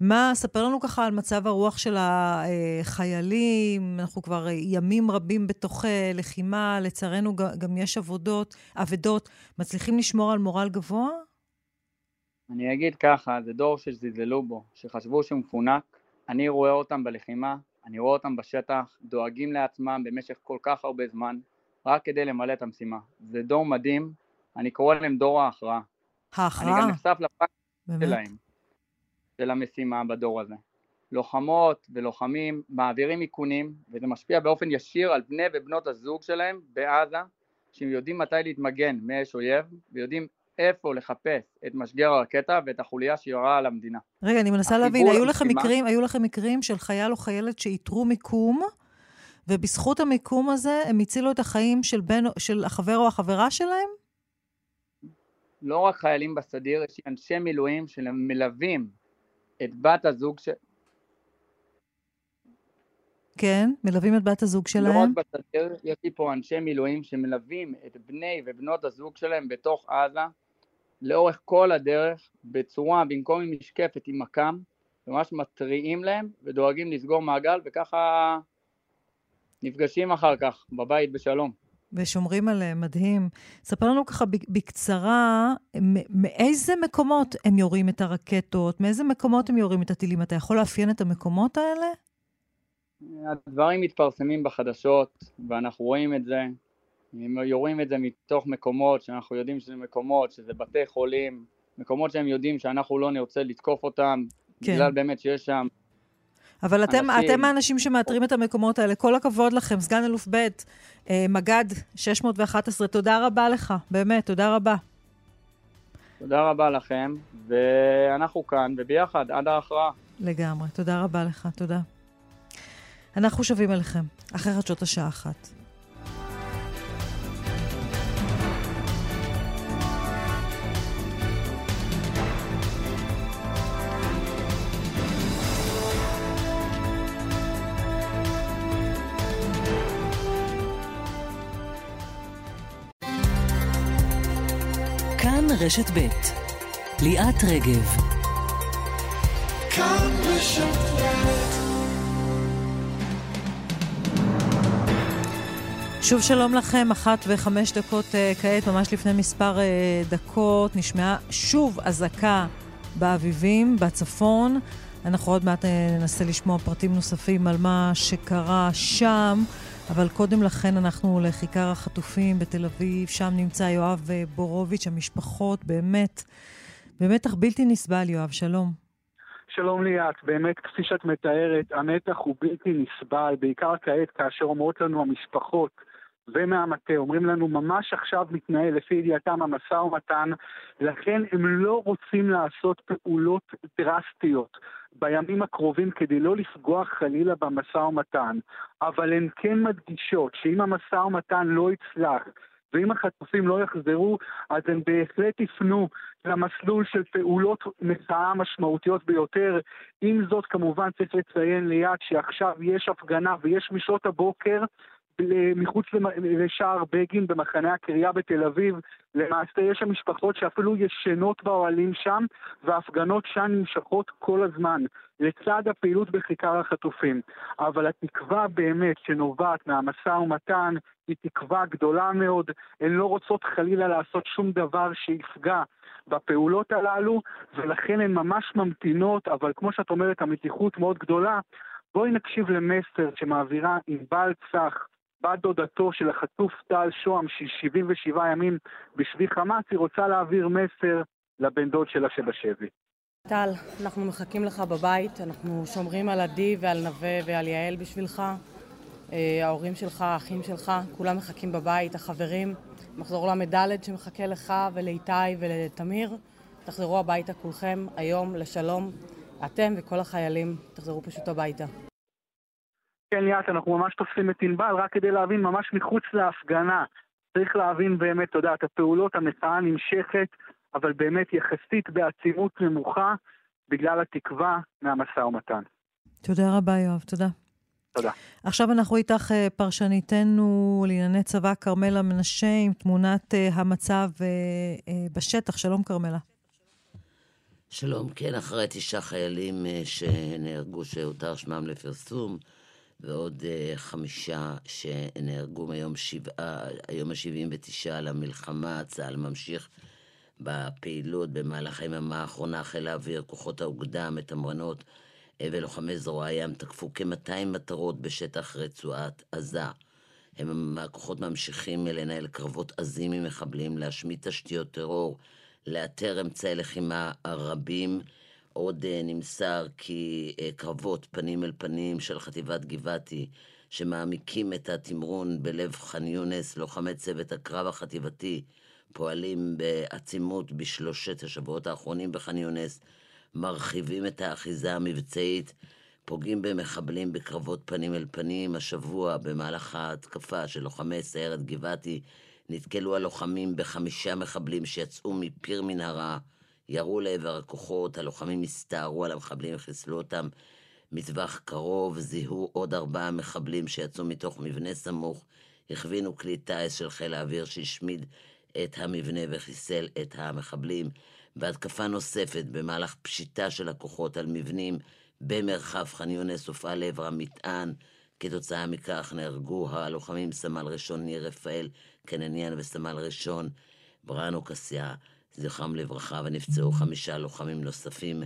מה, ספר לנו ככה על מצב הרוח של החיילים, אנחנו כבר ימים רבים בתוך אה, לחימה, לצערנו גם יש עבודות, אבדות, מצליחים לשמור על מורל גבוה? אני אגיד ככה, זה דור שזלזלו בו, שחשבו שהוא מפונק, אני רואה אותם בלחימה, אני רואה אותם בשטח, דואגים לעצמם במשך כל כך הרבה זמן, רק כדי למלא את המשימה. זה דור מדהים, אני קורא להם דור ההכרעה. ההכרעה? אני גם נחשף לפרקטיקה שלהם. של המשימה בדור הזה. לוחמות ולוחמים מעבירים איכונים, וזה משפיע באופן ישיר על בני ובנות הזוג שלהם בעזה, שהם יודעים מתי להתמגן מאש אויב, ויודעים איפה לחפש את משגר הרקטה ואת החוליה שיורה על המדינה. רגע, אני מנסה להבין, היו לכם, מקרים, היו לכם מקרים של חייל או חיילת שאיתרו מיקום, ובזכות המיקום הזה הם הצילו את החיים של, בן, של החבר או החברה שלהם? לא רק חיילים בסדיר, יש אנשי מילואים שמלווים את בת הזוג של... כן, מלווים את בת הזוג שלהם. לא רק בסדיר, יש לי פה אנשי מילואים שמלווים את בני ובנות הזוג שלהם בתוך עזה, לאורך כל הדרך, בצורה, במקום עם משקפת, עם מקם, ממש מתריעים להם ודואגים לסגור מעגל, וככה נפגשים אחר כך בבית בשלום. ושומרים עליהם, מדהים. ספר לנו ככה בקצרה, מאיזה מקומות הם יורים את הרקטות? מאיזה מקומות הם יורים את הטילים? אתה יכול לאפיין את המקומות האלה? הדברים מתפרסמים בחדשות, ואנחנו רואים את זה. הם יורים את זה מתוך מקומות שאנחנו יודעים שזה מקומות, שזה בתי חולים, מקומות שהם יודעים שאנחנו לא נרצה לתקוף אותם, כן. בגלל באמת שיש שם אבל אתם, אנשים... אתם האנשים שמאתרים את המקומות האלה. כל הכבוד לכם, סגן אלוף ב', אה, מג"ד 611, תודה רבה לך, באמת, תודה רבה. תודה רבה לכם, ואנחנו כאן, וביחד, עד ההכרעה. לגמרי, תודה רבה לך, תודה. אנחנו שווים אליכם, אחרי חדשות השעה אחת. רשת ב' ליאת רגב שוב שלום לכם, אחת וחמש דקות uh, כעת, ממש לפני מספר uh, דקות, נשמעה שוב אזעקה באביבים, בצפון. אנחנו עוד מעט uh, ננסה לשמוע פרטים נוספים על מה שקרה שם. אבל קודם לכן אנחנו לכיכר החטופים בתל אביב, שם נמצא יואב אה, בורוביץ', המשפחות, באמת, באמת אך בלתי נסבל, יואב, שלום. שלום ליאת, באמת כפי שאת מתארת, המתח הוא בלתי נסבל, בעיקר כעת כאשר אומרות לנו המשפחות ומהמטה, אומרים לנו ממש עכשיו מתנהל לפי ידיעתם המשא ומתן, לכן הם לא רוצים לעשות פעולות דרסטיות. בימים הקרובים כדי לא לפגוע חלילה במשא ומתן, אבל הן כן מדגישות שאם המשא ומתן לא יצלח ואם החטופים לא יחזרו, אז הם בהחלט יפנו למסלול של פעולות מחאה משמעותיות ביותר. עם זאת, כמובן צריך לציין ליד שעכשיו יש הפגנה ויש משעות הבוקר מחוץ לשער בגין במחנה הקריה בתל אביב. למעשה יש שם משפחות שאפילו ישנות באוהלים שם, וההפגנות שם נמשכות כל הזמן, לצד הפעילות בכיכר החטופים. אבל התקווה באמת שנובעת מהמשא ומתן היא תקווה גדולה מאוד. הן לא רוצות חלילה לעשות שום דבר שיפגע בפעולות הללו, ולכן הן ממש ממתינות, אבל כמו שאת אומרת, המתיחות מאוד גדולה. בואי נקשיב למסר שמעבירה ענבל צח, בת דודתו של החטוף טל שוהם, של 77 ימים בשבי חמאס, היא רוצה להעביר מסר לבן דוד שלה שבשבי. טל, אנחנו מחכים לך בבית, אנחנו שומרים על עדי ועל נווה ועל יעל בשבילך. אה, ההורים שלך, האחים שלך, כולם מחכים בבית, החברים. מחזור ל"ד שמחכה לך ולאיתי ולתמיר. תחזרו הביתה כולכם היום לשלום. אתם וכל החיילים תחזרו פשוט הביתה. כן, ליאת, אנחנו ממש תופסים את ענבל, רק כדי להבין ממש מחוץ להפגנה. צריך להבין באמת, אתה יודע, את הפעולות, המחאה נמשכת, אבל באמת יחסית בעצימות נמוכה, בגלל התקווה מהמשא ומתן. תודה רבה, יואב, תודה. תודה. עכשיו אנחנו איתך אה, פרשניתנו לענייני צבא, כרמלה מנשה, עם תמונת אה, המצב אה, בשטח. שלום, כרמלה. שלום, כן, אחרי תשעה חיילים שנהרגו, שהותר שמם לפרסום, ועוד uh, חמישה שנהרגו היום שבעה, היום ה-79 למלחמה, צה"ל ממשיך בפעילות במהלך היממה האחרונה, חיל האוויר, כוחות האוגדה, מתמרנות uh, ולוחמי זרוע הים תקפו כ-200 מטרות בשטח רצועת עזה. הם, הכוחות ממשיכים לנהל קרבות עזים עם מחבלים, להשמיד תשתיות טרור, לאתר אמצעי לחימה רבים עוד אה, נמסר כי אה, קרבות פנים אל פנים של חטיבת גבעתי, שמעמיקים את התמרון בלב ח'אן יונס, לוחמי צוות הקרב החטיבתי, פועלים בעצימות בשלושת השבועות האחרונים בח'אן יונס, מרחיבים את האחיזה המבצעית, פוגעים במחבלים בקרבות פנים אל פנים. השבוע, במהלך ההתקפה של לוחמי סיירת גבעתי, נתקלו הלוחמים בחמישה מחבלים שיצאו מפיר מנהרה, ירו לעבר הכוחות, הלוחמים הסתערו על המחבלים וחיסלו אותם מטווח קרוב, זיהו עוד ארבעה מחבלים שיצאו מתוך מבנה סמוך, הכווינו כלי טיס של חיל האוויר שהשמיד את המבנה וחיסל את המחבלים. בהתקפה נוספת, במהלך פשיטה של הכוחות על מבנים במרחב ח'אן יונס, הופעל לעבר המטען. כתוצאה מכך נהרגו הלוחמים סמל ראשון ניר רפאל קנניאן וסמל ראשון בראנו קסיה, זכרם לברכה, ונפצעו חמישה לוחמים נוספים.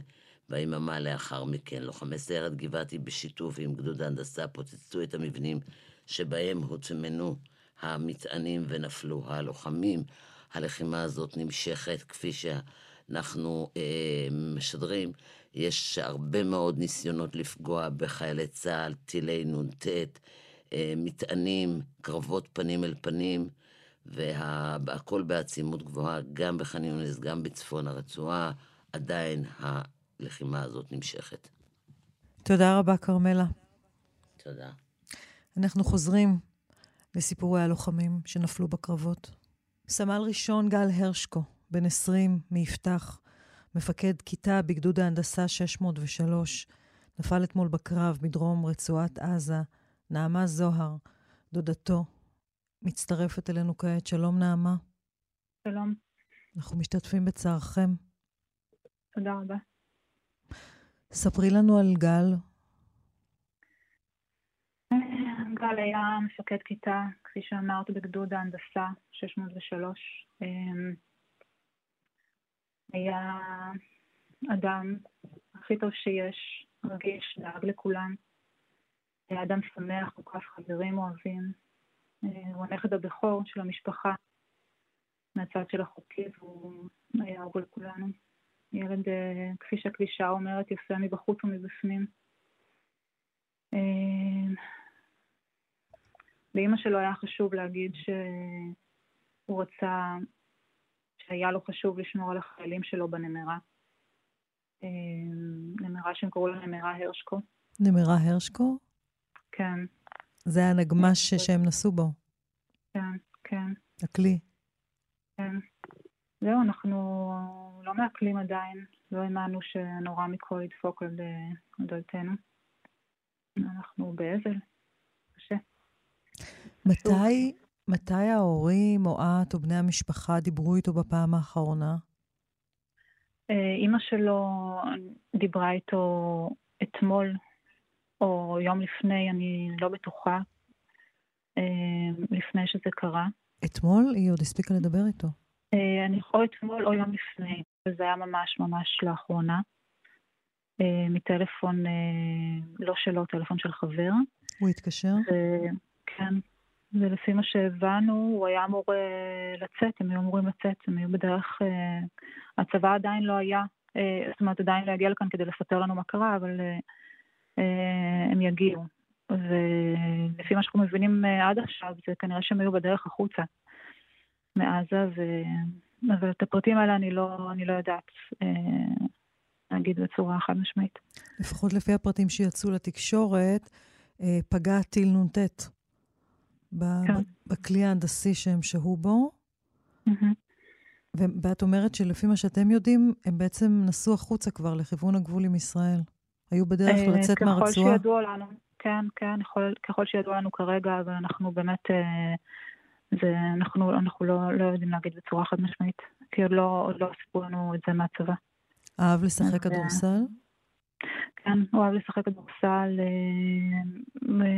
ביממה לאחר מכן, לוחמי סיירת גבעתי בשיתוף עם גדוד ההנדסה פוצצו את המבנים שבהם הוטמנו המטענים ונפלו הלוחמים. הלחימה הזאת נמשכת כפי שאנחנו אה, משדרים. יש הרבה מאוד ניסיונות לפגוע בחיילי צה"ל, טילי נ"ט, אה, מטענים, קרבות פנים אל פנים, והכל בעצימות גבוהה, גם בח'אן יונס, גם בצפון הרצועה, עדיין הלחימה הזאת נמשכת. תודה רבה, כרמלה. תודה. אנחנו חוזרים לסיפורי הלוחמים שנפלו בקרבות. סמל ראשון גל הרשקו, בן 20, מיפתח, מפקד כיתה בגדוד ההנדסה 603, נפל אתמול בקרב בדרום רצועת עזה. נעמה זוהר, דודתו, מצטרפת אלינו כעת. שלום, נעמה. שלום. אנחנו משתתפים בצערכם. תודה רבה. ספרי לנו על גל. גל היה מפקד כיתה, כפי שאמרת, בגדוד ההנדסה 603. אמ, היה אדם הכי טוב שיש, רגיש, דאג לכולם. היה אדם שמח, מוקף חברים אוהבים. אה, הוא הנכד הבכור של המשפחה מהצד של אחותי, והוא היה אהוב לכולנו. ילד, אה, כפי שהקלישה אומרת, יפה מבחוץ ומבפנים. אה, לאימא שלו היה חשוב להגיד שהוא רצה, שהיה לו חשוב לשמור על החיילים שלו בנמרה. נמרה שהם קראו לה נמרה הרשקו. נמרה הרשקו? כן. זה הנגמש. שהם נסעו בו. כן, כן. הכלי. כן. זהו, אנחנו לא מעכלים עדיין. לא האמנו שנורא מכל ידפוק על דלתנו. אנחנו באבל. קשה. מתי, מתי ההורים או את או בני המשפחה דיברו איתו בפעם האחרונה? אה, אימא שלו דיברה איתו אתמול או יום לפני, אני לא בטוחה, אה, לפני שזה קרה. אתמול? היא עוד הספיקה לדבר איתו. אה, אני או אתמול או יום לפני, וזה היה ממש ממש לאחרונה, אה, מטלפון לא שלו, טלפון של חבר. הוא התקשר? כן, ולפי מה שהבנו, הוא היה אמור לצאת, הם היו אמורים לצאת, הם היו בדרך... הצבא עדיין לא היה, זאת אומרת, עדיין לא הגיע לכאן כדי לספר לנו מה קרה, אבל אה, הם יגיעו. ולפי מה שאנחנו מבינים אה, עד עכשיו, זה כנראה שהם היו בדרך החוצה מעזה, ו... אבל את הפרטים האלה אני לא, אני לא יודעת אה, להגיד בצורה חד משמעית. לפחות לפי הפרטים שיצאו לתקשורת, פגע טיל נ"ט כן. בכלי ההנדסי שהם שהו בו. ואת אומרת שלפי מה שאתם יודעים, הם בעצם נסעו החוצה כבר לכיוון הגבול עם ישראל. היו בדרך אה, לצאת מהרצועה? ככל שידוע לנו, כן, כן, יכול, ככל שידוע לנו כרגע, אבל אנחנו באמת, אה, זה, אנחנו, אנחנו לא, לא יודעים להגיד בצורה חד משמעית, כי עוד לא, עוד לא סיפרו לנו את זה מהצבא. אהב לשחק אה, כדורסל? כן, הוא אהב לשחק כדורסל,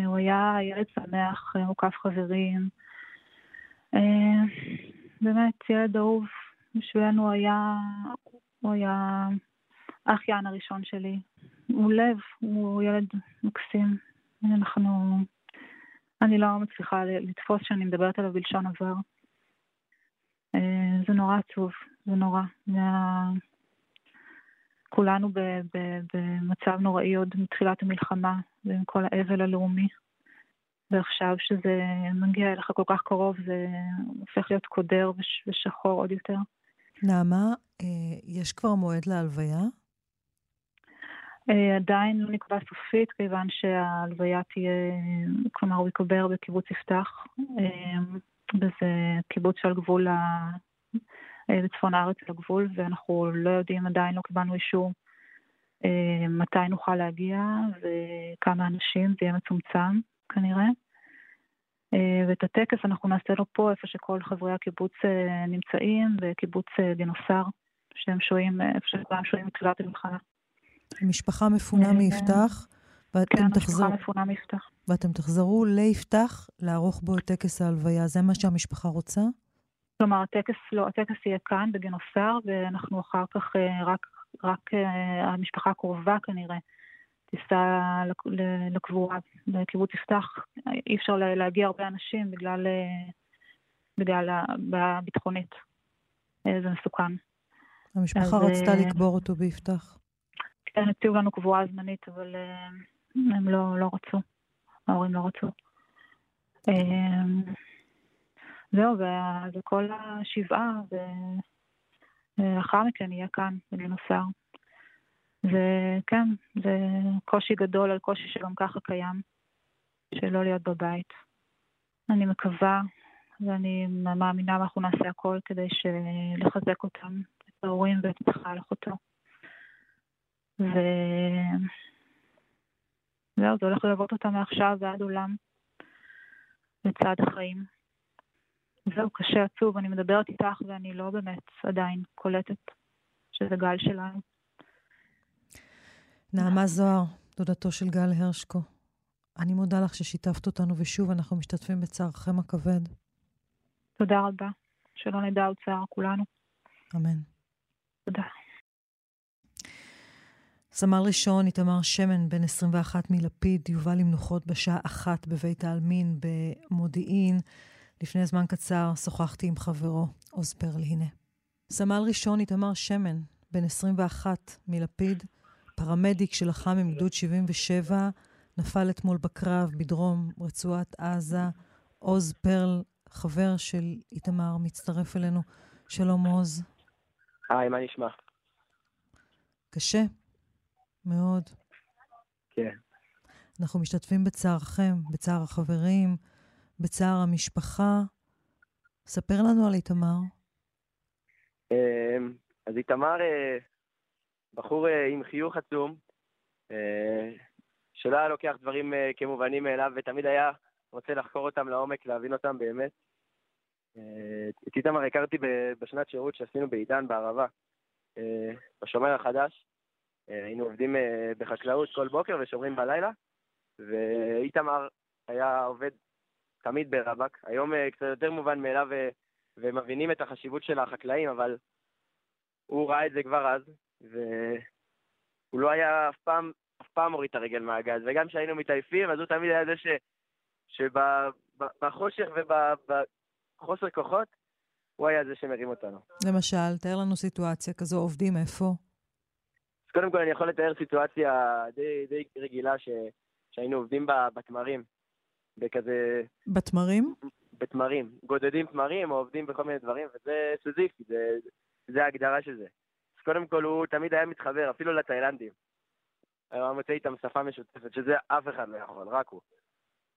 הוא היה ילד שמח, מוקף חברים. באמת, ילד אהוב, בשבילנו היה, הוא היה האחיין הראשון שלי, הוא לב, הוא ילד מקסים. אנחנו... אני לא מצליחה לתפוס שאני מדברת עליו בלשון עבר. אה, זה נורא עצוב, זה נורא. כולנו במצב נוראי עוד מתחילת המלחמה, ועם כל האבל הלאומי. ועכשיו שזה מגיע אליך כל כך קרוב, זה הופך להיות קודר ושחור עוד יותר. נעמה, אה, יש כבר מועד להלוויה? אה, עדיין לא נקבע סופית, כיוון שההלוויה תהיה, כלומר הוא יקבר בקיבוץ יפתח, וזה קיבוץ שעל גבול אה, בצפון הארץ לגבול, ואנחנו לא יודעים, עדיין לא קיבלנו אישור אה, מתי נוכל להגיע וכמה אנשים, זה יהיה מצומצם כנראה. אה, ואת הטקס אנחנו נעשה לו פה, איפה שכל חברי הקיבוץ נמצאים, בקיבוץ גינוסר, שהם שוהים, איפה שכולם שוהים מתחילת המלחמה. המשפחה מפונה מיפתח, ואתם כן, תחזרו... המשפחה מפונה מיפתח. ואתם תחזרו ליפתח לערוך בו את טקס ההלוויה. זה מה שהמשפחה רוצה? כלומר, הטקס, לא, הטקס יהיה כאן בגינוסר, ואנחנו אחר כך, אה, רק, רק אה, המשפחה הקרובה כנראה תיסע לקבורה לקיבוץ יפתח. אי אפשר להגיע הרבה אנשים בגלל, אה, בגלל הבעיה הביטחונית. זה מסוכן. המשפחה רצתה לקבור אותו ביפתח. כן, הציעו לנו קבורה זמנית, אבל הם לא, לא רצו. ההורים לא רצו. זהו, וכל השבעה, ולאחר מכן יהיה כאן, בגינוסר. וכן, זה קושי גדול על קושי שגם ככה קיים, שלא להיות בבית. אני מקווה ואני מאמינה ואנחנו נעשה הכל כדי לחזק אותם, את ההורים ואת מיכל אחותו. וזהו, זה הולך ללוות אותם מעכשיו ועד עולם, לצד החיים. זהו, קשה, עצוב, אני מדברת איתך ואני לא באמת עדיין קולטת שזה גל שלנו. נעמה זוהר, דודתו של גל הרשקו. אני מודה לך ששיתפת אותנו, ושוב, אנחנו משתתפים בצערכם הכבד. תודה רבה. שלא נדע עוד צער כולנו. אמן. תודה. סמל ראשון איתמר שמן, בן 21 מלפיד, יובא למנוחות בשעה אחת בבית העלמין במודיעין. לפני זמן קצר שוחחתי עם חברו, עוז פרל, הנה. סמל ראשון איתמר שמן, בן 21, מלפיד, פרמדיק שלחם עם גדוד 77, נפל אתמול בקרב בדרום רצועת עזה. עוז פרל, חבר של איתמר, מצטרף אלינו. שלום עוז. היי, מה נשמע? קשה, מאוד. כן. אנחנו משתתפים בצערכם, בצער החברים, בצער המשפחה. ספר לנו על איתמר. אמ, אז איתמר אה, בחור אה, עם חיוך עצום, אה, שלא היה לוקח דברים כמובנים מאליו, ותמיד היה רוצה לחקור אותם לעומק, להבין אותם באמת. את איתמר הכרתי בשנת שירות שעשינו בעידן, בערבה, בשומר החדש. היינו עובדים בחקלאות כל בוקר ושומרים בלילה, ואיתמר היה עובד תמיד ברבק. היום uh, קצת יותר מובן מאליו ומבינים את החשיבות של החקלאים, אבל הוא ראה את זה כבר אז, והוא לא היה אף פעם, אף פעם מוריד את הרגל מהגז, וגם כשהיינו מתעייפים, אז הוא תמיד היה זה ש, שבחושך ובחוסר כוחות, הוא היה זה שמרים אותנו. למשל, תאר לנו סיטואציה כזו, עובדים איפה? קודם כל אני יכול לתאר סיטואציה די, די רגילה ש, שהיינו עובדים בתמרים. בכזה... בתמרים? בתמרים. גודדים תמרים או עובדים בכל מיני דברים, וזה סוזיפי, זה, זה ההגדרה של זה. אז קודם כל הוא תמיד היה מתחבר, אפילו לתאילנדים. היה מוצא איתם שפה משותפת, שזה אף אחד לא יכול, רק הוא.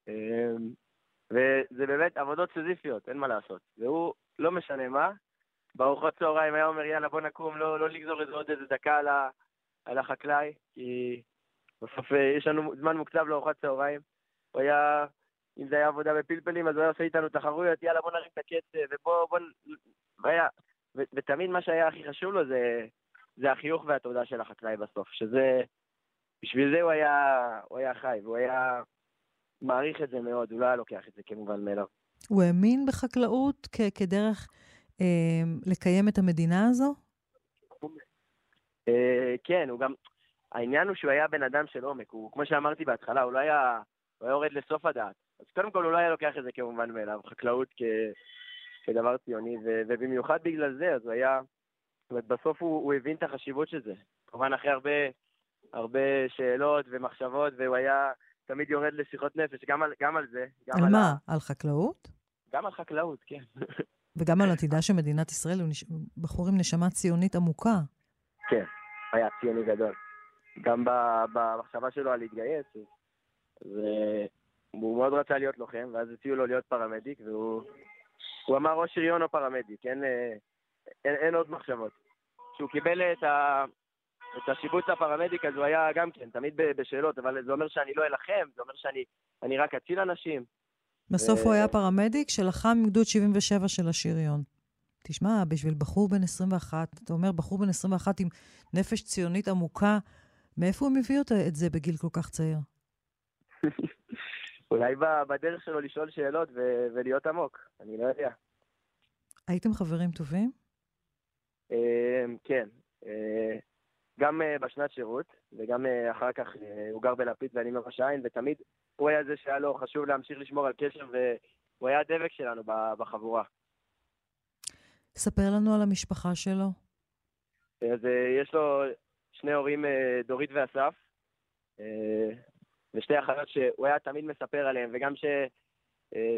אמ, וזה באמת עבודות סוזיפיות, אין מה לעשות. והוא, לא משנה מה, בארוחות צהריים היה אומר, יאללה, בוא נקום, לא, לא לגזור איזה עוד איזה דקה על, ה, על החקלאי, כי בסוף אה, יש לנו זמן מוקצב לארוחת צהריים. הוא היה אם זה היה עבודה בפלפלים, אז הוא היה עושה איתנו תחרויות, יאללה בוא נרים את הקצב, ובוא, בוא, והיה, ו, ותמיד מה שהיה הכי חשוב לו זה, זה החיוך והתודה של החקלאי בסוף, שזה, בשביל זה הוא היה, הוא היה חי, והוא היה מעריך את זה מאוד, הוא לא היה לוקח את זה כמובן מאליו. הוא האמין בחקלאות כ- כדרך אה, לקיים את המדינה הזו? אה, כן, הוא גם, העניין הוא שהוא היה בן אדם של עומק, הוא, כמו שאמרתי בהתחלה, הוא לא היה, הוא היה יורד לסוף הדעת. אז קודם כל הוא לא היה לוקח את זה כמובן מאליו, חקלאות כ... כדבר ציוני, ו... ובמיוחד בגלל זה, אז הוא היה, זאת אומרת, בסוף הוא, הוא הבין את החשיבות של זה. כמובן, אחרי הרבה, הרבה שאלות ומחשבות, והוא היה תמיד יורד לשיחות נפש, גם על, גם על זה. גם על, על מה? ה... על חקלאות? גם על חקלאות, כן. וגם על עתידה של מדינת ישראל, הוא נש... בחור עם נשמה ציונית עמוקה. כן, היה ציוני גדול. גם במחשבה שלו על להתגייס, והוא מאוד רצה להיות לוחם, ואז הציעו לו להיות פרמדיק, והוא אמר או שריון או פרמדיק, אין, אין, אין עוד מחשבות. כשהוא קיבל את, ה, את השיבוץ לפרמדיק, אז הוא היה גם כן, תמיד בשאלות, אבל זה אומר שאני לא אלחם, זה אומר שאני רק אציל אנשים. בסוף ו... הוא היה פרמדיק שלחם עם גדוד 77 של השריון. תשמע, בשביל בחור בן 21, אתה אומר בחור בן 21 עם נפש ציונית עמוקה, מאיפה הוא מביא את זה בגיל כל כך צעיר? אולי בדרך שלו לשאול שאלות ו- ולהיות עמוק, אני לא יודע. הייתם חברים טובים? אמ, כן. אה, גם אה, בשנת שירות, וגם אה, אחר כך הוא גר בלפיד ואני מראש העין, ותמיד הוא היה זה שהיה לו חשוב להמשיך לשמור על קשר, והוא היה הדבק שלנו בחבורה. ספר לנו על המשפחה שלו. אז יש לו שני הורים, דורית ואסף, ושתי אחיות שהוא היה תמיד מספר עליהן, וגם ש...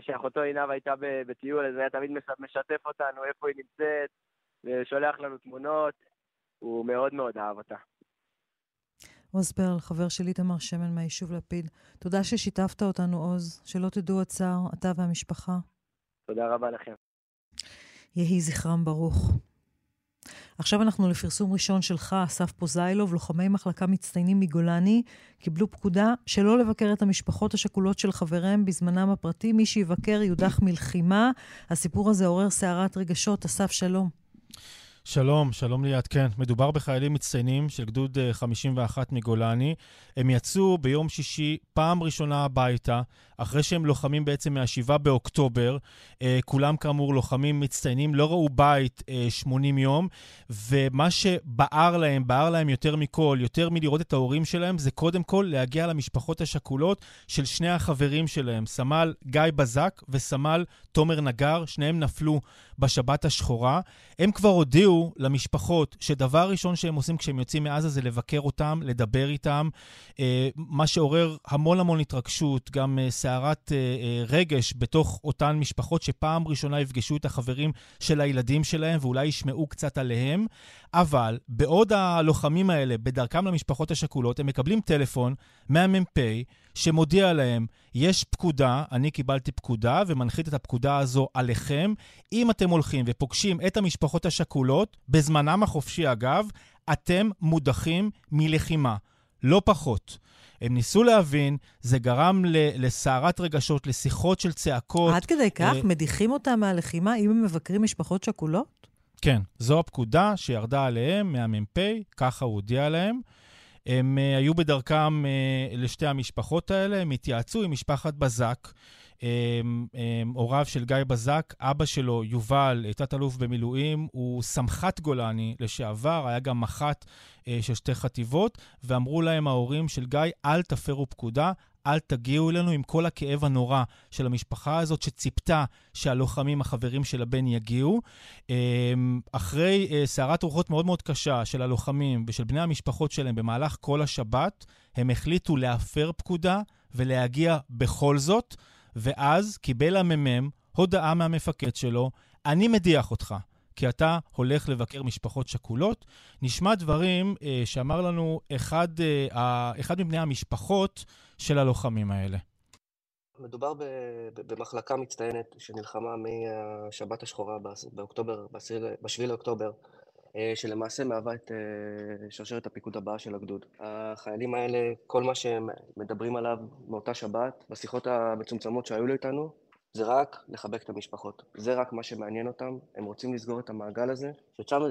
שאחותו עינב הייתה בטיול, אז הוא היה תמיד משתף אותנו איפה היא נמצאת, ושולח לנו תמונות, הוא מאוד מאוד אהב אותה. עוז פרל, חבר של איתמר שמן מהיישוב לפיד, תודה ששיתפת אותנו, עוז, שלא תדעו הצער, אתה והמשפחה. תודה רבה לכם. יהי זכרם ברוך. עכשיו אנחנו לפרסום ראשון שלך, אסף פוזיילוב, לוחמי מחלקה מצטיינים מגולני, קיבלו פקודה שלא לבקר את המשפחות השכולות של חבריהם בזמנם הפרטי. מי שיבקר יודח מלחימה. הסיפור הזה עורר סערת רגשות. אסף, שלום. שלום, שלום ליאת, כן. מדובר בחיילים מצטיינים של גדוד 51 אה, מגולני. הם יצאו ביום שישי פעם ראשונה הביתה, אחרי שהם לוחמים בעצם מה-7 באוקטובר. אה, כולם כאמור לוחמים מצטיינים, לא ראו בית 80 אה, יום, ומה שבער להם, בער להם יותר מכל, יותר מלראות את ההורים שלהם, זה קודם כל להגיע למשפחות השכולות של שני החברים שלהם, סמל גיא בזק וסמל תומר נגר, שניהם נפלו בשבת השחורה. הם כבר הודיעו למשפחות שדבר ראשון שהם עושים כשהם יוצאים מעזה זה לבקר אותם, לדבר איתם, אה, מה שעורר המון המון התרגשות, גם אה, סערת אה, רגש בתוך אותן משפחות שפעם ראשונה יפגשו את החברים של הילדים שלהם ואולי ישמעו קצת עליהם. אבל בעוד הלוחמים האלה בדרכם למשפחות השכולות, הם מקבלים טלפון מהמ"פ שמודיע להם, יש פקודה, אני קיבלתי פקודה ומנחית את הפקודה הזו עליכם. אם אתם הולכים ופוגשים את המשפחות השכולות, בזמנם החופשי אגב, אתם מודחים מלחימה. לא פחות. הם ניסו להבין, זה גרם לסערת רגשות, לשיחות של צעקות. עד כדי כך? uh, מדיחים אותם מהלחימה אם הם מבקרים משפחות שכולות? כן, זו הפקודה שירדה עליהם מהמ"פ, ככה הוא הודיע להם. הם uh, היו בדרכם uh, לשתי המשפחות האלה, הם התייעצו עם משפחת בזק. הוריו של גיא בזק, אבא שלו, יובל, תת-אלוף במילואים, הוא סמח"ט גולני לשעבר, היה גם מח"ט אה, של שתי חטיבות, ואמרו להם ההורים של גיא, אל תפרו פקודה, אל תגיעו אלינו עם כל הכאב הנורא של המשפחה הזאת שציפתה שהלוחמים, החברים של הבן, יגיעו. אחרי אה, סערת רוחות מאוד מאוד קשה של הלוחמים ושל בני המשפחות שלהם במהלך כל השבת, הם החליטו להפר פקודה ולהגיע בכל זאת. ואז קיבל הממ"מ הודעה מהמפקד שלו, אני מדיח אותך, כי אתה הולך לבקר משפחות שכולות. נשמע דברים אה, שאמר לנו אחד, אה, אחד מבני המשפחות של הלוחמים האלה. מדובר במחלקה מצטיינת שנלחמה מהשבת השחורה באוקטובר, ב-7 לאוקטובר, אה, שלמעשה מהווה את אה, שרשרת הפיקוד הבאה של הגדוד. החיילים האלה, כל מה שהם מדברים עליו מאותה שבת, בשיחות המצומצמות שהיו לו איתנו, זה רק לחבק את המשפחות. זה רק מה שמעניין אותם, הם רוצים לסגור את המעגל הזה, ששם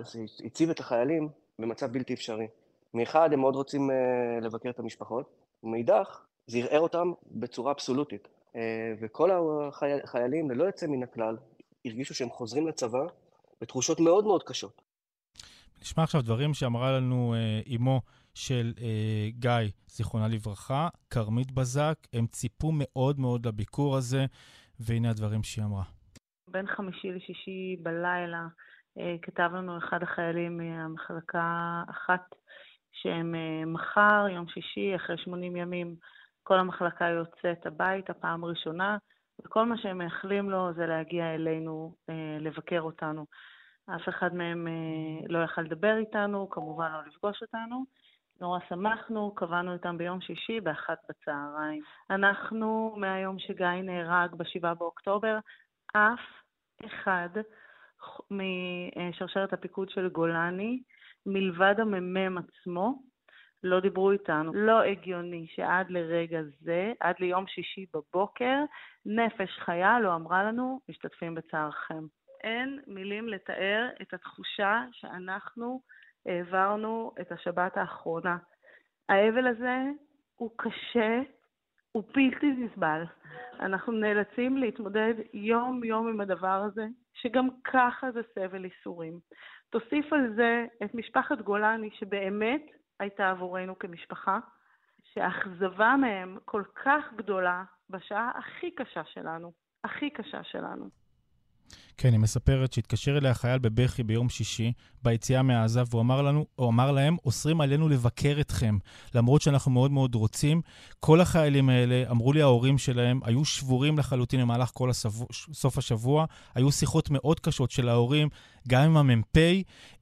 הציב את החיילים במצב בלתי אפשרי. מאחד, הם מאוד רוצים אה, לבקר את המשפחות, ומאידך, זה ערער אותם בצורה אבסולוטית. וכל החיילים, ללא יוצא מן הכלל, הרגישו שהם חוזרים לצבא בתחושות מאוד מאוד קשות. נשמע עכשיו דברים שאמרה לנו אה, אמו של אה, גיא, זיכרונה לברכה, כרמית בזק. הם ציפו מאוד מאוד לביקור הזה, והנה הדברים שהיא אמרה. בין חמישי לשישי בלילה כתב לנו אחד החיילים מהמחלקה אחת שהם מחר, יום שישי, אחרי 80 ימים, כל המחלקה יוצאת הביתה פעם ראשונה, וכל מה שהם מייחלים לו זה להגיע אלינו, לבקר אותנו. אף אחד מהם לא יכל לדבר איתנו, כמובן לא לפגוש אותנו. נורא שמחנו, קבענו איתם ביום שישי באחת בצהריים. אנחנו, מהיום שגיא נהרג ב-7 באוקטובר, אף אחד משרשרת הפיקוד של גולני, מלבד המ"מ עצמו, לא דיברו איתנו. לא הגיוני שעד לרגע זה, עד ליום שישי בבוקר, נפש חיה לא אמרה לנו, משתתפים בצערכם. אין מילים לתאר את התחושה שאנחנו העברנו את השבת האחרונה. האבל הזה הוא קשה, הוא בלתי נסבל. אנחנו נאלצים להתמודד יום-יום עם הדבר הזה, שגם ככה זה סבל ייסורים. תוסיף על זה את משפחת גולני, שבאמת הייתה עבורנו כמשפחה, שהאכזבה מהם כל כך גדולה בשעה הכי קשה שלנו, הכי קשה שלנו. כן, היא מספרת שהתקשר אליה חייל בבכי ביום שישי, ביציאה מעזה, והוא אמר לנו, או אמר להם, אוסרים עלינו לבקר אתכם, למרות שאנחנו מאוד מאוד רוצים. כל החיילים האלה, אמרו לי ההורים שלהם, היו שבורים לחלוטין במהלך כל הסבו, סוף השבוע. היו שיחות מאוד קשות של ההורים, גם עם המ"פ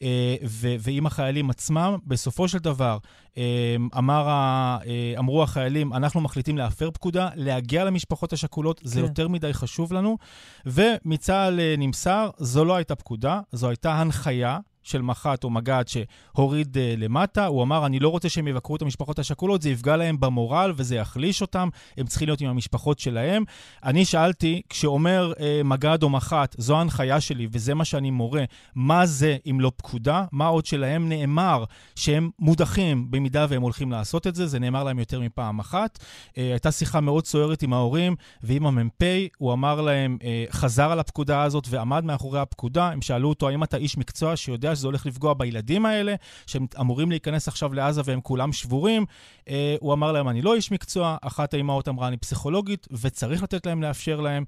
אה, ועם החיילים עצמם. בסופו של דבר, אה, אמר, אה, אמרו החיילים, אנחנו מחליטים להפר פקודה, להגיע למשפחות השכולות, זה כן. יותר מדי חשוב לנו. ומצה"ל נמסר, זו לא הייתה פקודה, זו הייתה הנחיה. של מח"ט או מג"ד שהוריד uh, למטה. הוא אמר, אני לא רוצה שהם יבקרו את המשפחות השכולות, זה יפגע להם במורל וזה יחליש אותם, הם צריכים להיות עם המשפחות שלהם. אני שאלתי, כשאומר uh, מג"ד או מח"ט, זו ההנחיה שלי וזה מה שאני מורה, מה זה אם לא פקודה? מה עוד שלהם נאמר שהם מודחים במידה והם הולכים לעשות את זה? זה נאמר להם יותר מפעם אחת. Uh, הייתה שיחה מאוד סוערת עם ההורים ועם המ"פ, הוא אמר להם, uh, חזר על הפקודה הזאת ועמד מאחורי הפקודה. הם שאלו אותו, האם אתה איש מקצוע שיודע שזה הולך לפגוע בילדים האלה, שהם אמורים להיכנס עכשיו לעזה והם כולם שבורים. אה, הוא אמר להם, אני לא איש מקצוע, אחת האימהות אמרה, אני פסיכולוגית, וצריך לתת להם, לאפשר להם.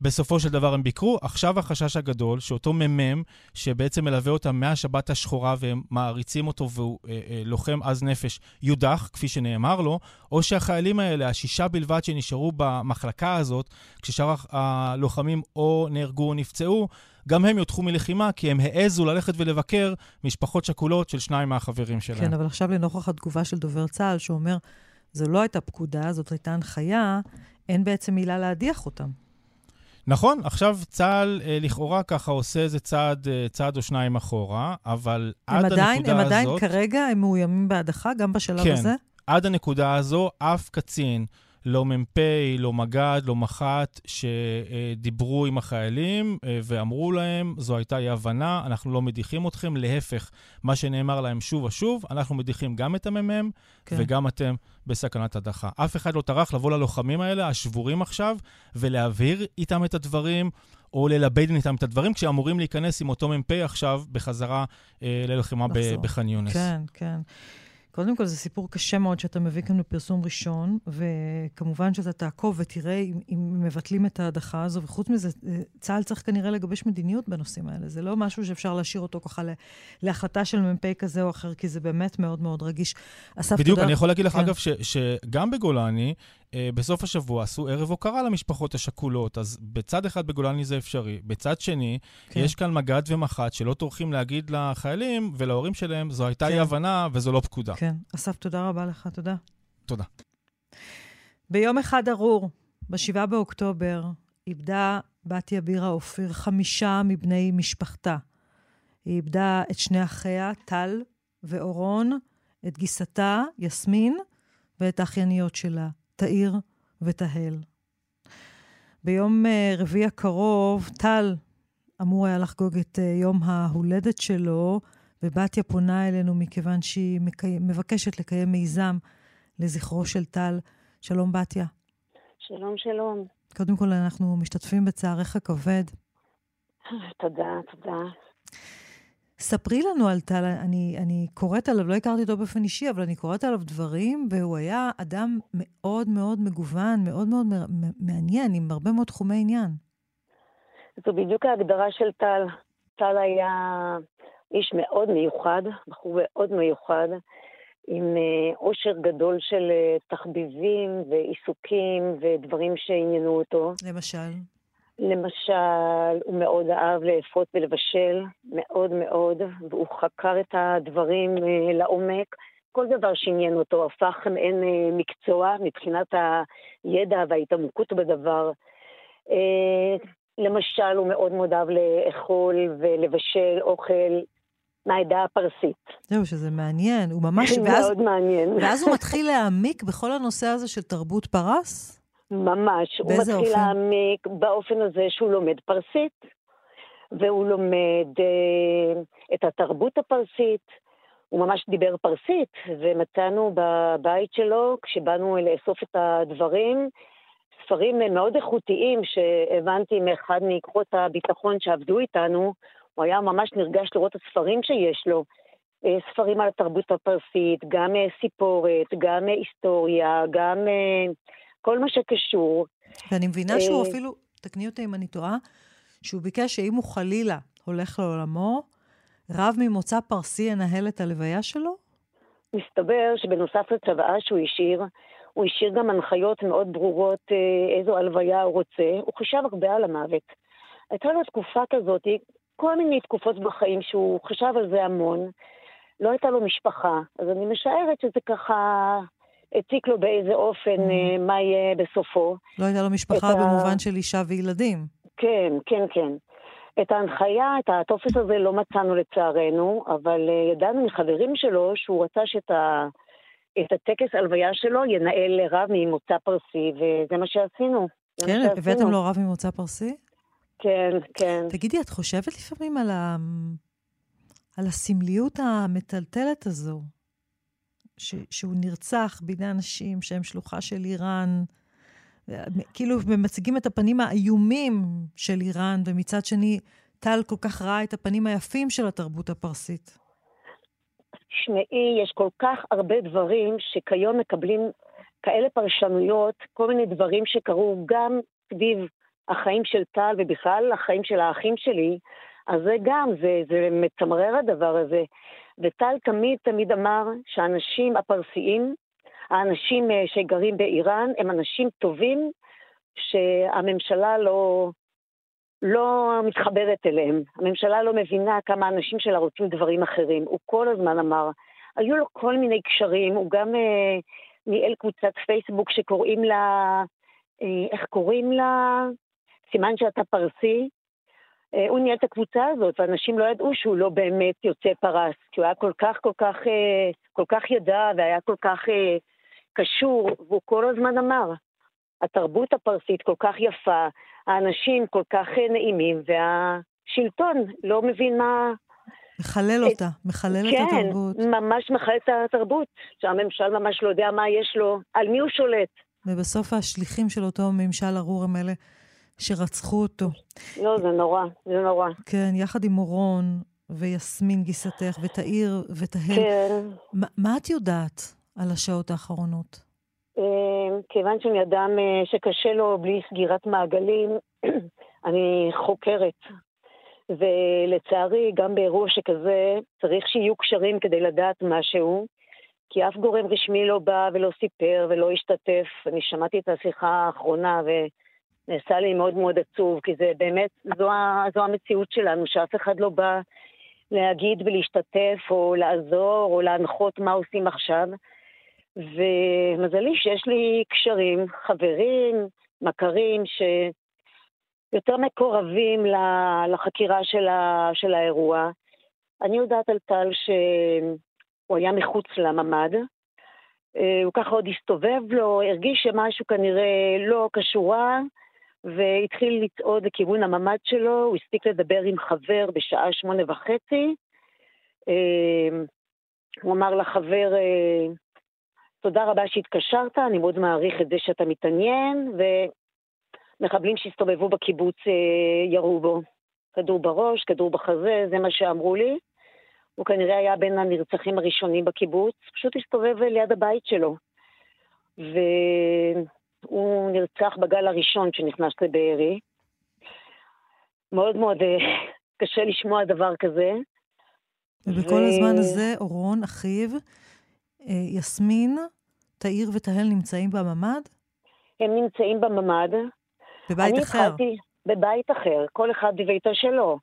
בסופו של דבר הם ביקרו. עכשיו החשש הגדול, שאותו מ"מ, שבעצם מלווה אותם מהשבת השחורה והם מעריצים אותו והוא אה, אה, לוחם עז נפש, יודח, כפי שנאמר לו, או שהחיילים האלה, השישה בלבד שנשארו במחלקה הזאת, כששאר הלוחמים או נהרגו או נפצעו, גם הם יודחו מלחימה, כי הם העזו ללכת ולבקר משפחות שכולות של שניים מהחברים שלהם. כן, אבל עכשיו לנוכח התגובה של דובר צה"ל, שאומר, זו לא הייתה פקודה, זאת הייתה הנחיה, אין בעצם מילה להדיח אותם. נכון, עכשיו צה"ל אה, לכאורה ככה עושה איזה צעד, אה, צעד או שניים אחורה, אבל עד עדיין, הנקודה הם הזאת... הם עדיין כרגע, הם מאוימים בהדחה, גם בשלב כן, הזה? כן, עד הנקודה הזו, אף קצין לא מ"פ, לא מג"ד, לא מח"ט, שדיברו עם החיילים אה, ואמרו להם, זו הייתה אי-הבנה, אנחנו לא מדיחים אתכם, להפך, מה שנאמר להם שוב ושוב, אנחנו מדיחים גם את המ"מ כן. וגם אתם בסכנת הדחה. אף אחד לא טרח לבוא ללוחמים האלה, השבורים עכשיו, ולהבהיר איתם את הדברים. או ללבד איתם את הדברים, כשאמורים להיכנס עם אותו מ"פ עכשיו בחזרה אה, ללחימה בח'אן יונס. כן, כן. קודם כל, זה סיפור קשה מאוד שאתה מביא כאן בפרסום ראשון, וכמובן שאתה תעקוב ותראה אם, אם מבטלים את ההדחה הזו, וחוץ מזה, צה"ל צריך כנראה לגבש מדיניות בנושאים האלה. זה לא משהו שאפשר להשאיר אותו ככה להחלטה של מ"פ כזה או אחר, כי זה באמת מאוד מאוד רגיש. אסף, בדיוק, תודה... אני יכול להגיד לך, כן. אגב, ש, שגם בגולני, אה, בסוף השבוע עשו ערב הוקרה למשפחות השכולות, אז בצד אחד בגולני זה אפשרי. בצד שני, כן. יש כאן מג"ד ומח"ט שלא טורחים להגיד לחיילים ולהורים שלהם, זו הייתה כן. אי-הבנה וזו לא פקודה. כן. אסף, תודה רבה לך, תודה. תודה. ביום אחד ארור, ב-7 באוקטובר, איבדה בתיה בירה אופיר חמישה מבני משפחתה. היא איבדה את שני אחיה, טל ואורון, את גיסתה, יסמין, ואת האחייניות שלה, תאיר ותהל. ביום uh, רביעי הקרוב, טל אמור היה לחגוג את uh, יום ההולדת שלו, ובתיה פונה אלינו מכיוון שהיא מקי... מבקשת לקיים מיזם לזכרו של טל. שלום, בתיה. שלום, שלום. קודם כל, אנחנו משתתפים בצערך הכבד. תודה, תודה. ספרי לנו על טל, אני, אני קוראת עליו, לא הכרתי אותו באופן אישי, אבל אני קוראת עליו דברים, והוא היה אדם מאוד מאוד מגוון, מאוד מאוד מעניין, עם הרבה מאוד תחומי עניין. זו בדיוק ההגדרה של טל. טל היה איש מאוד מיוחד, בחור מאוד מיוחד, עם עושר גדול של תחביבים ועיסוקים ודברים שעניינו אותו. למשל? למשל, הוא מאוד אהב לאפות ולבשל, מאוד מאוד, והוא חקר את הדברים לעומק. כל דבר שעניין אותו הפך מעין מקצוע מבחינת הידע וההתעמקות בדבר. למשל, הוא מאוד מאוד אהב לאכול ולבשל אוכל מהעדה הפרסית. זהו, שזה מעניין. הוא ממש... ואז, מאוד מעניין. ואז הוא מתחיל להעמיק בכל הנושא הזה של תרבות פרס? ממש. הוא מתחיל אופן? להעמיק באופן הזה שהוא לומד פרסית, והוא לומד אה, את התרבות הפרסית. הוא ממש דיבר פרסית, ומצאנו בבית שלו, כשבאנו לאסוף את הדברים, ספרים מאוד איכותיים שהבנתי מאחד מכוחות הביטחון שעבדו איתנו, הוא היה ממש נרגש לראות את הספרים שיש לו. אה, ספרים על התרבות הפרסית, גם אה, סיפורת, גם אה, היסטוריה, גם כל מה שקשור. ואני מבינה שהוא אפילו, תקני אותי אם אני טועה, שהוא ביקש שאם הוא חלילה הולך לעולמו, רב ממוצא פרסי ינהל את הלוויה שלו? מסתבר שבנוסף לצוואה שהוא השאיר, הוא השאיר גם הנחיות מאוד ברורות איזו הלוויה הוא רוצה. הוא חשב הרבה על המוות. הייתה לו תקופה כזאת, כל מיני תקופות בחיים שהוא חשב על זה המון. לא הייתה לו משפחה, אז אני משערת שזה ככה הציק לו באיזה אופן mm. מה יהיה בסופו. לא הייתה לו משפחה במובן ה... של אישה וילדים. כן, כן, כן. את ההנחיה, את הטופס הזה לא מצאנו לצערנו, אבל uh, ידענו מחברים שלו שהוא רצה שאת ה... את הטקס הלוויה שלו ינהל רב ממוצא פרסי, וזה מה שעשינו. כן, הבאתם לו רב ממוצא פרסי? כן, כן. תגידי, את חושבת לפעמים על, ה... על הסמליות המטלטלת הזו, ש... שהוא נרצח בידי אנשים שהם שלוחה של איראן, כאילו מציגים את הפנים האיומים של איראן, ומצד שני, טל כל כך ראה את הפנים היפים של התרבות הפרסית. תשמעי, יש כל כך הרבה דברים שכיום מקבלים כאלה פרשנויות, כל מיני דברים שקרו גם סביב החיים של טל ובכלל החיים של האחים שלי, אז זה גם, זה, זה מצמרר הדבר הזה. וטל תמיד תמיד אמר שהאנשים הפרסיים, האנשים אה, שגרים באיראן, הם אנשים טובים שהממשלה לא, לא מתחברת אליהם. הממשלה לא מבינה כמה האנשים שלה רוצים דברים אחרים. הוא כל הזמן אמר, היו לו כל מיני קשרים, הוא גם אה, ניהל קבוצת פייסבוק שקוראים לה, אה, איך קוראים לה? סימן שאתה פרסי. אה, הוא ניהל את הקבוצה הזאת, ואנשים לא ידעו שהוא לא באמת יוצא פרס, כי הוא היה כל כך, כל כך, אה, כל כך ידע והיה כל כך אה, קשור, והוא כל הזמן אמר, התרבות הפרסית כל כך יפה, האנשים כל כך נעימים, והשלטון לא מבין מה... מחלל אותה, מחלל כן, את התרבות. כן, ממש מחלל את התרבות, שהממשל ממש לא יודע מה יש לו, על מי הוא שולט. ובסוף השליחים של אותו ממשל ארור הם אלה שרצחו אותו. לא, זה נורא, זה נורא. כן, יחד עם אורון ויסמין גיסתך ותאיר ותהל. כן. ما, מה את יודעת על השעות האחרונות? אה, כיוון שאני אדם אה, שקשה לו בלי סגירת מעגלים, אני חוקרת. ולצערי, גם באירוע שכזה, צריך שיהיו קשרים כדי לדעת משהו, כי אף גורם רשמי לא בא ולא סיפר ולא השתתף. אני שמעתי את השיחה האחרונה, ו... נעשה לי מאוד מאוד עצוב, כי זה באמת, זו, זו המציאות שלנו, שאף אחד לא בא להגיד ולהשתתף או לעזור או להנחות מה עושים עכשיו. ומזלי שיש לי קשרים, חברים, מכרים, שיותר מקורבים לחקירה של, ה, של האירוע. אני יודעת על טל שהוא היה מחוץ לממ"ד, אה, הוא ככה עוד הסתובב לו, הרגיש שמשהו כנראה לא כשורה, והתחיל לצעוד לכיוון הממ"ד שלו, הוא הספיק לדבר עם חבר בשעה שמונה וחצי. אמ, הוא אמר לחבר, אה, תודה רבה שהתקשרת, אני מאוד מעריך את זה שאתה מתעניין, ומחבלים שהסתובבו בקיבוץ אה, ירו בו. כדור בראש, כדור בחזה, זה מה שאמרו לי. הוא כנראה היה בין הנרצחים הראשונים בקיבוץ, פשוט הסתובב ליד הבית שלו. ו... הוא נרצח בגל הראשון שנכנס לבארי. מאוד מאוד אה, קשה לשמוע דבר כזה. ובכל ו... הזמן הזה, אורון, אחיו, אה, יסמין, תאיר ותהל נמצאים בממ"ד? הם נמצאים בממ"ד. בבית אחר? התחלתי, בבית אחר, כל אחד בביתו שלו.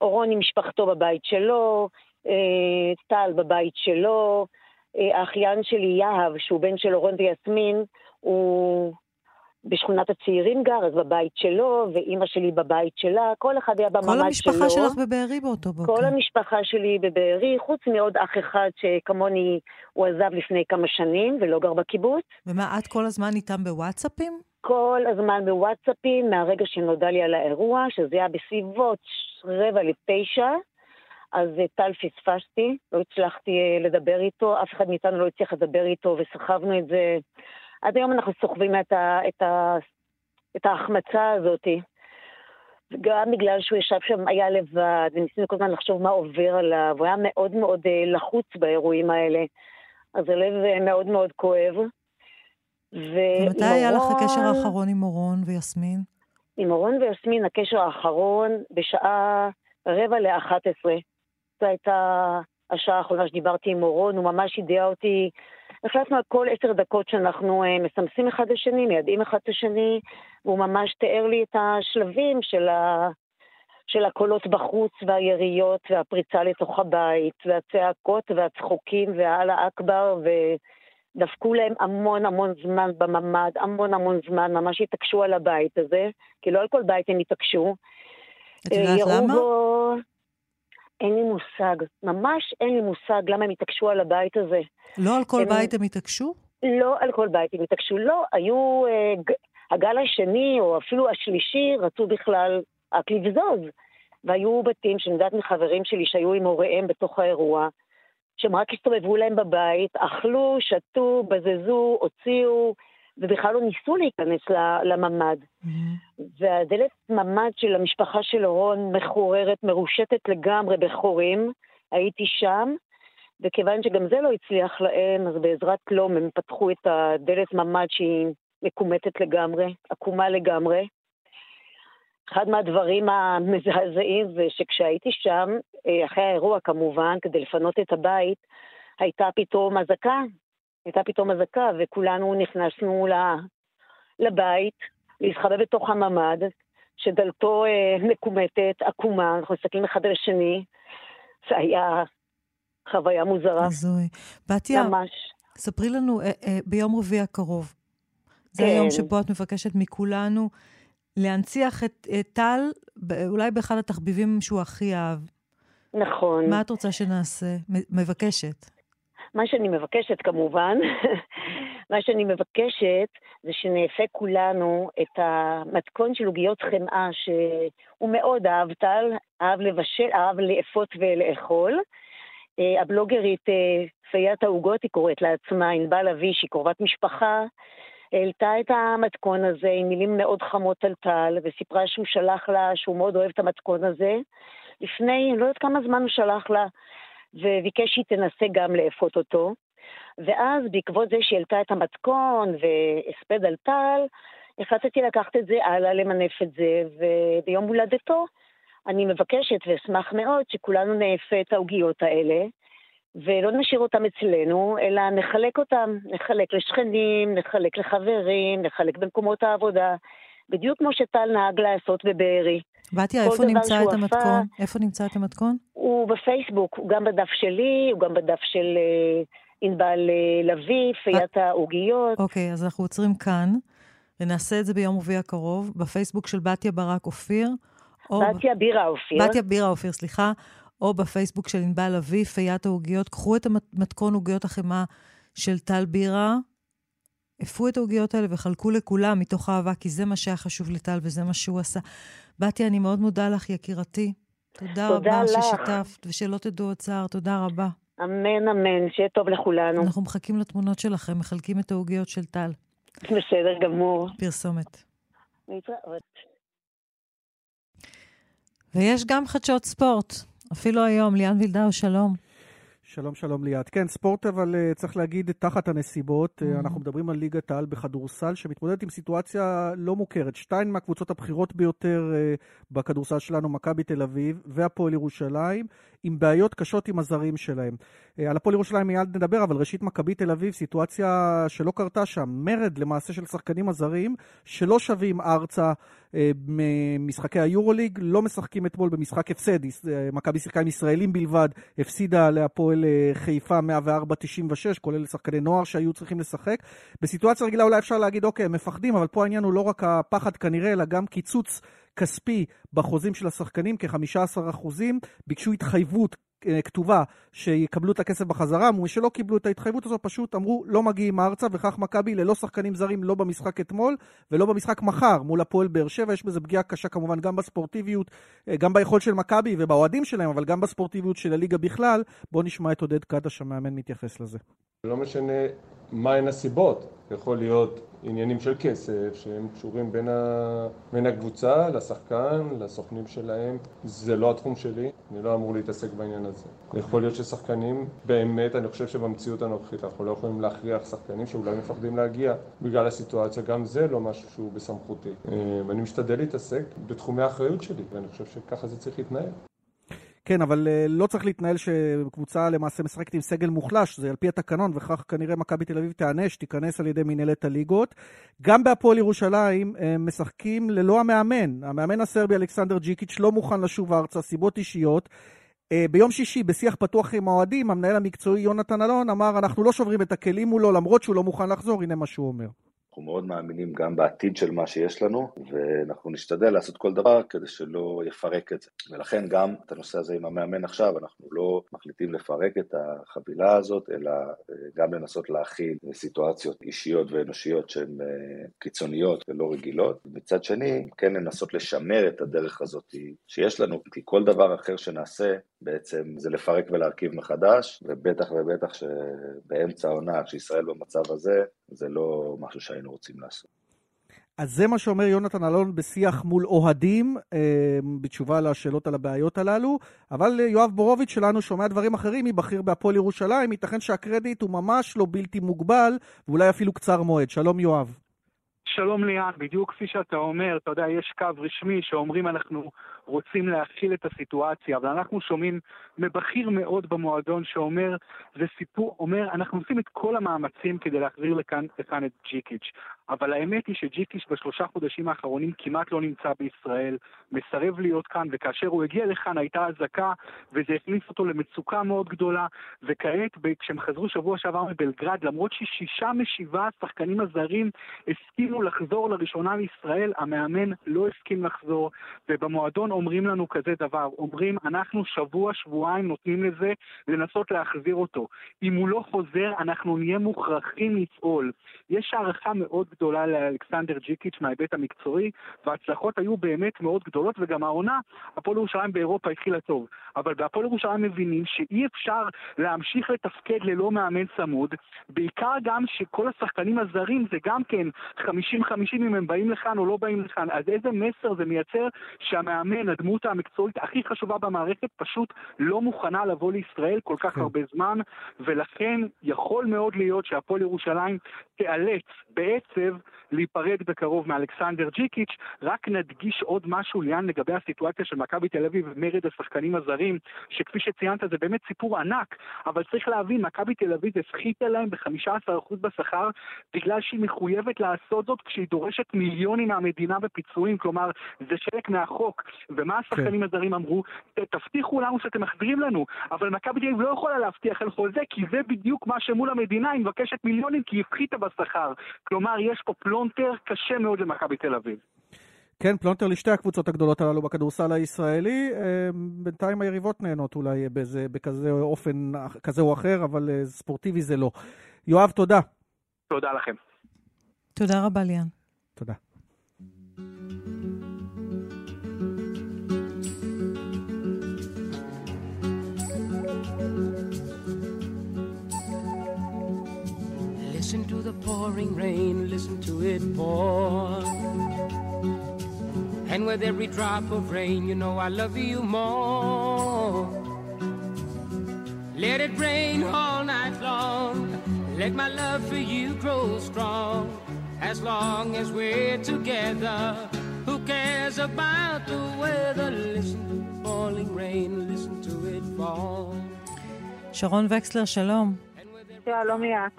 אורון עם משפחתו בבית שלו, אה, טל בבית שלו, אה, האחיין שלי יהב, שהוא בן של אורון ויסמין, הוא בשכונת הצעירים גר, אז בבית שלו, ואימא שלי בבית שלה, כל אחד היה בממ"ד שלו. כל המשפחה שלו. שלך בבארי באותו בוקר. כל המשפחה שלי בבארי, חוץ מעוד אח אחד שכמוני, הוא עזב לפני כמה שנים ולא גר בקיבוץ. ומה, את כל הזמן איתם בוואטסאפים? כל הזמן בוואטסאפים, מהרגע שנודע לי על האירוע, שזה היה בסביבות רבע לתשע. אז אה, טל פספסתי, לא הצלחתי אה, לדבר איתו, אף אחד מאיתנו לא הצליח לדבר איתו, וסחבנו את זה עד היום אנחנו סוחבים את, ה, את, ה, את ההחמצה הזאת. גם בגלל שהוא ישב שם, היה לבד, וניסינו כל הזמן לחשוב מה עובר עליו, הוא היה מאוד מאוד אה, לחוץ באירועים האלה. אז הלב אה, מאוד מאוד כואב. ומתי היה לך הקשר האחרון עם אורון ויסמין? עם אורון ויסמין, הקשר האחרון בשעה רבע לאחת עשרה. זו הייתה השעה האחרונה שדיברתי עם אורון, הוא ממש הדיע אותי החלטנו על כל עשר דקות שאנחנו uh, מסמסים אחד לשני, מיידעים אחד את השני, והוא ממש תיאר לי את השלבים של, ה... של הקולות בחוץ והיריות והפריצה לתוך הבית, והצעקות והצחוקים והאללה אכבר, ודפקו להם המון המון זמן בממ"ד, המון המון זמן, ממש התעקשו על הבית הזה, כי לא על כל בית הם התעקשו. את יודעת אה, למה? בו... אין לי מושג, ממש אין לי מושג למה הם התעקשו על הבית הזה. לא על כל הם... בית הם התעקשו? לא על כל בית הם התעקשו, לא. היו... אה, הגל השני, או אפילו השלישי, רצו בכלל רק לבזוז. והיו בתים שאני יודעת מחברים שלי שהיו עם הוריהם בתוך האירוע, שהם רק הסתובבו להם בבית, אכלו, שתו, בזזו, הוציאו, ובכלל לא ניסו להיכנס לממ"ד. Mm-hmm. והדלת ממ"ד של המשפחה של אורון מחוררת, מרושתת לגמרי בחורים. הייתי שם, וכיוון שגם זה לא הצליח להם, אז בעזרת כלום הם פתחו את הדלת ממ"ד שהיא מקומטת לגמרי, עקומה לגמרי. אחד מהדברים המזעזעים זה שכשהייתי שם, אה, אחרי האירוע כמובן, כדי לפנות את הבית, הייתה פתאום אזעקה הייתה פתאום אזעקה, וכולנו נכנסנו לבית, להסחבא בתוך הממ"ד, שדלתו אה, מקומטת, עקומה, אנחנו מסתכלים אחד על השני. זה היה חוויה מוזרה. הזוי. בתיה, ממש. ספרי לנו, אה, אה, ביום רביעי הקרוב, זה כן. היום שבו את מבקשת מכולנו להנציח את טל, אולי באחד התחביבים שהוא הכי אהב. נכון. מה את רוצה שנעשה? מבקשת. מה שאני מבקשת כמובן, מה שאני מבקשת זה שנאפה כולנו את המתכון של עוגיות חמאה שהוא מאוד אהב טל, אהב לבשל, אהב לאפות ולאכול. אה, הבלוגרית אה, פיית העוגות, היא קוראת לעצמה, ענבל אבי, שהיא קרובת משפחה, העלתה את המתכון הזה עם מילים מאוד חמות על טל, וסיפרה שהוא שלח לה, שהוא מאוד אוהב את המתכון הזה. לפני, אני לא יודעת כמה זמן הוא שלח לה, וביקש שהיא תנסה גם לאפות אותו. ואז בעקבות זה שהיא העלתה את המתכון והספד על טל, החלטתי לקחת את זה הלאה, למנף את זה, וביום הולדתו אני מבקשת ואשמח מאוד שכולנו נאפה את העוגיות האלה, ולא נשאיר אותם אצלנו, אלא נחלק אותם, נחלק לשכנים, נחלק לחברים, נחלק במקומות העבודה, בדיוק כמו שטל נהג לעשות בבארי. בתיה, איפה נמצא את המתכון? איפה נמצא את המתכון? הוא בפייסבוק, הוא גם בדף שלי, הוא גם בדף של אה, ענבל אה, לביא, פיית העוגיות. אוקיי, אז אנחנו עוצרים כאן, ונעשה את זה ביום רביעי הקרוב, בפייסבוק של בתיה ברק אופיר. בתיה בירה אופיר. בתיה בירה אופיר, סליחה. או בפייסבוק של ענבל לביא, פיית העוגיות. קחו את המתכון עוגיות החמאה של טל בירה, אפו את העוגיות האלה וחלקו לכולם מתוך אהבה, כי זה מה שהיה חשוב לטל וזה מה שהוא עשה. בתיה, אני מאוד מודה לך, יקירתי. תודה, תודה רבה לך. ששיתפת, ושלא תדעו עוד צער. תודה רבה. אמן, אמן, שיהיה טוב לכולנו. אנחנו מחכים לתמונות שלכם, מחלקים את העוגיות של טל. בסדר גמור. פרסומת. ויש גם חדשות ספורט, אפילו היום. ליאן וילדאו, שלום. שלום, שלום ליאת. כן, ספורט אבל uh, צריך להגיד תחת הנסיבות. Mm-hmm. Uh, אנחנו מדברים על ליגת העל בכדורסל, שמתמודדת עם סיטואציה לא מוכרת. שתיים מהקבוצות הבכירות ביותר uh, בכדורסל שלנו, מכבי תל אביב והפועל ירושלים, עם בעיות קשות עם הזרים שלהם. Uh, על הפועל ירושלים מיד נדבר, אבל ראשית מכבי תל אביב, סיטואציה שלא קרתה שם. מרד למעשה של שחקנים הזרים, שלא שבים ארצה ממשחקי היורוליג, לא משחקים אתמול במשחק הפסד. מכבי שיחקה עם ישראלים בלבד, הפסידה להפועל חיפה 104-96, כולל שחקני נוער שהיו צריכים לשחק. בסיטואציה רגילה אולי אפשר להגיד, אוקיי, הם מפחדים, אבל פה העניין הוא לא רק הפחד כנראה, אלא גם קיצוץ כספי בחוזים של השחקנים, כ-15 אחוזים. ביקשו התחייבות אה, כתובה שיקבלו את הכסף בחזרה, משלא קיבלו את ההתחייבות הזו, פשוט אמרו לא מגיעים ארצה, וכך מכבי ללא שחקנים זרים לא במשחק אתמול ולא במשחק מחר מול הפועל באר שבע. יש בזה פגיעה קשה כמובן גם בספורטיביות, אה, גם ביכולת של מכבי ובאוהדים שלהם, אבל גם בספורטיביות של הליגה בכלל. בואו נשמע את עודד קדש המאמן מתייחס לזה. לא משנה מהן הסיבות. יכול להיות עניינים של כסף שהם קשורים בין, ה... בין הקבוצה לשחקן, לסוכנים שלהם. זה לא התחום שלי, אני לא אמור להתעסק בעניין הזה. יכול להיות ששחקנים, באמת, אני חושב שבמציאות הנוכחית אנחנו לא יכולים להכריח שחקנים שאולי מפחדים להגיע בגלל הסיטואציה, גם זה לא משהו שהוא בסמכותי. אה, ואני משתדל להתעסק בתחומי האחריות שלי, ואני חושב שככה זה צריך להתנהל. כן, אבל uh, לא צריך להתנהל שקבוצה למעשה משחקת עם סגל מוחלש, זה על פי התקנון, וכך כנראה מכבי תל אביב תיענש, תיכנס על ידי מנהלת הליגות. גם בהפועל ירושלים הם uh, משחקים ללא המאמן. המאמן הסרבי אלכסנדר ג'יקיץ' לא מוכן לשוב ארצה, סיבות אישיות. Uh, ביום שישי, בשיח פתוח עם האוהדים, המנהל המקצועי יונתן אלון אמר, אנחנו לא שוברים את הכלים מולו, למרות שהוא לא מוכן לחזור, הנה מה שהוא אומר. אנחנו מאוד מאמינים גם בעתיד של מה שיש לנו, ואנחנו נשתדל לעשות כל דבר כדי שלא יפרק את זה. ולכן גם את הנושא הזה עם המאמן עכשיו, אנחנו לא מחליטים לפרק את החבילה הזאת, אלא אה, גם לנסות להכיל סיטואציות אישיות ואנושיות שהן אה, קיצוניות ולא רגילות. מצד שני, כן לנסות לשמר את הדרך הזאת שיש לנו, כי כל דבר אחר שנעשה בעצם זה לפרק ולהרכיב מחדש, ובטח ובטח שבאמצע העונה, כשישראל במצב הזה, זה לא משהו שהיינו רוצים לעשות. אז זה מה שאומר יונתן אלון בשיח מול אוהדים, אה, בתשובה לשאלות על הבעיות הללו. אבל אה, יואב בורוביץ' שלנו שומע דברים אחרים מבכיר בהפועל ירושלים, ייתכן שהקרדיט הוא ממש לא בלתי מוגבל, ואולי אפילו קצר מועד. שלום יואב. שלום ליאן, בדיוק כפי שאתה אומר, אתה יודע, יש קו רשמי שאומרים אנחנו רוצים להכיל את הסיטואציה, אבל אנחנו שומעים מבכיר מאוד במועדון שאומר, זה סיפור, אומר, אנחנו עושים את כל המאמצים כדי להחזיר לכאן, לכאן את ג'יקיץ', אבל האמת היא שג'יקיץ' בשלושה חודשים האחרונים כמעט לא נמצא בישראל, מסרב להיות כאן, וכאשר הוא הגיע לכאן הייתה אזעקה, וזה הכניס אותו למצוקה מאוד גדולה, וכעת, כשהם חזרו שבוע שעבר מבלגרד, למרות ששישה משבעה השחקנים הזרים הסכימו לחזור לראשונה לישראל, המאמן לא הסכים לחזור, ובמועדון אומרים לנו כזה דבר, אומרים, אנחנו שבוע, שבועיים נותנים לזה לנסות להחזיר אותו. אם הוא לא חוזר, אנחנו נהיה מוכרחים לפעול. יש הערכה מאוד גדולה לאלכסנדר ג'יקיץ' מההיבט המקצועי, וההצלחות היו באמת מאוד גדולות, וגם העונה, הפועל ירושלים באירופה התחילה טוב. אבל בהפועל ירושלים מבינים שאי אפשר להמשיך לתפקד ללא מאמן צמוד, בעיקר גם שכל השחקנים הזרים זה גם כן 50-50 אם הם באים לכאן או לא באים לכאן. אז איזה מסר זה מייצר שהמאמן כן, הדמות המקצועית הכי חשובה במערכת פשוט לא מוכנה לבוא לישראל כל כך כן. הרבה זמן, ולכן יכול מאוד להיות שהפועל ירושלים תיאלץ בעצב להיפרד בקרוב מאלכסנדר ג'יקיץ'. רק נדגיש עוד משהו, ליאן, לגבי הסיטואציה של מכבי תל אביב ומרד השחקנים הזרים, שכפי שציינת זה באמת סיפור ענק, אבל צריך להבין, מכבי תל אביב הפחיתה להם ב-15% בשכר בגלל שהיא מחויבת לעשות זאת כשהיא דורשת מיליונים מהמדינה בפיצויים, כלומר, זה חלק מהחוק. ומה השחקנים כן. הזרים אמרו? תבטיחו לנו שאתם מחזירים לנו, אבל מכבי תל אביב לא יכולה להבטיח על חוזה, כי זה בדיוק מה שמול המדינה היא מבקשת מיליונים כי היא הפחיתה בשכר. כלומר, יש פה פלונטר קשה מאוד למכבי תל אביב. כן, פלונטר לשתי הקבוצות הגדולות הללו בכדורסל הישראלי. אה, בינתיים היריבות נהנות אולי באיזה, בכזה אופן כזה או אחר, אבל אה, ספורטיבי זה לא. יואב, תודה. תודה לכם. תודה רבה, ליאן. תודה. Listen to the pouring rain, listen to it pour. And with every drop of rain, you know I love you more. Let it rain all night long. Let my love for you grow strong. As long as we're together, who cares about the weather? Listen to the falling rain, listen to it fall. שרון וקסלר, שלום. שלום ליאת.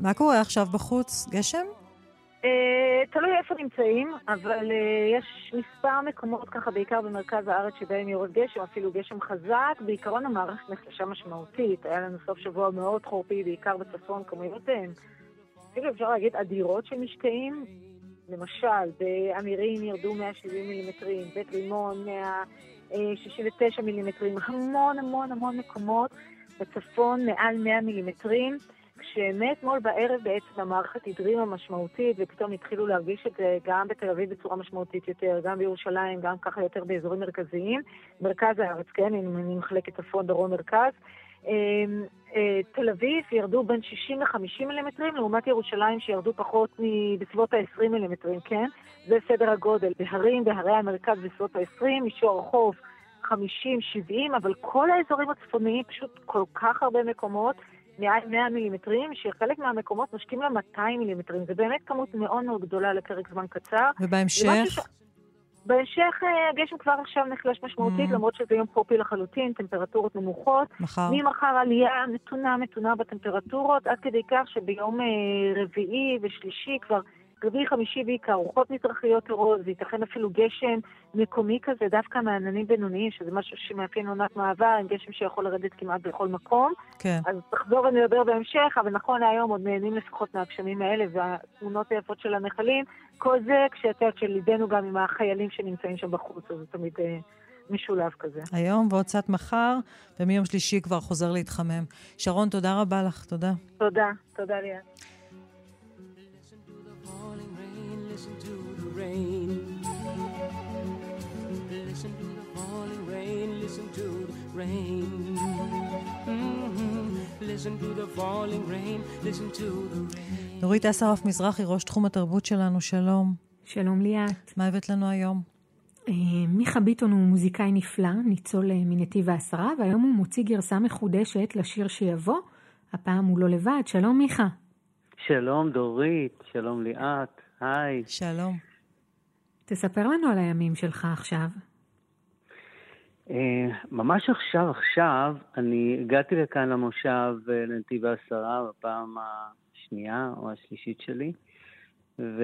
מה קורה עכשיו בחוץ? גשם? Uh, תלוי איפה נמצאים, אבל uh, יש מספר מקומות ככה, בעיקר במרכז הארץ, שבהם יורד גשם, אפילו גשם חזק. בעיקרון המערכת נחלשה משמעותית. היה לנו סוף שבוע מאוד חורפי, בעיקר בצפון, כמויות הן, אפילו אפשר להגיד אדירות של משקעים. למשל, באמירים ירדו 170 מילימטרים, בית רימון 169 מילימטרים, המון המון המון מקומות. בצפון מעל 100 מילימטרים. כשמאתמול בערב בעצם המערכת הדרימה משמעותית, ופתאום התחילו להרגיש את זה גם בתל אביב בצורה משמעותית יותר, גם בירושלים, גם ככה יותר באזורים מרכזיים. מרכז הארץ, כן, אני מחלקת צפון, דרום, מרכז. תל אביב ירדו בין 60 ל-50 מילימטרים, לעומת ירושלים שירדו פחות בסביבות ה-20 מילימטרים, כן? זה סדר הגודל. בהרים, בהרי המרכז בסביבות ה-20, מישור החוף 50-70, אבל כל האזורים הצפוניים, פשוט כל כך הרבה מקומות, 100 מילימטרים, שחלק מהמקומות משקים ל-200 מילימטרים. זה באמת כמות מאוד מאוד גדולה לפרק זמן קצר. ובהמשך? ש... בהמשך הגשם כבר עכשיו נחלש משמעותית, mm. למרות שזה יום חורפי לחלוטין, טמפרטורות נמוכות. מחר. ממחר עלייה מתונה מתונה בטמפרטורות, עד כדי כך שביום רביעי ושלישי כבר רביעי חמישי בעיקר, רוחות מזרחיות ערות, וייתכן אפילו גשם מקומי כזה, דווקא מעננים בינוניים, שזה משהו שמאפיין עונת מעבר, עם גשם שיכול לרדת כמעט בכל מקום. כן. אז תחזור ונדבר בהמשך, אבל נכון להיום עוד נהנים לפחות מהגשמים האלה, והתמונות היפות של הנחלים. כל זה כשאת יודעת שליבנו גם עם החיילים שנמצאים שם בחוץ, אז זה תמיד... אה, משולב כזה. היום ועוד קצת מחר, ומיום שלישי כבר חוזר להתחמם. שרון, תודה רבה לך, תודה. תודה, תודה ליאת. Rain. Listen to the falling rain, listen to the rain. Mm-hmm. Listen to the falling rain, listen to the rain. נורית אסרף מזרחי, ראש תחום התרבות שלנו, שלום. שלום ליאת. מה הבאת לנו היום? מיכה ביטון הוא מוזיקאי נפלא, ניצול מנתיב העשרה, והיום הוא מוציא גרסה מחודשת לשיר שיבוא. הפעם הוא לא לבד. שלום מיכה. שלום דורית, שלום ליאת, היי. שלום. תספר לנו על הימים שלך עכשיו. ממש עכשיו, עכשיו, אני הגעתי לכאן למושב לנתיב העשרה בפעם השנייה או השלישית שלי, וזה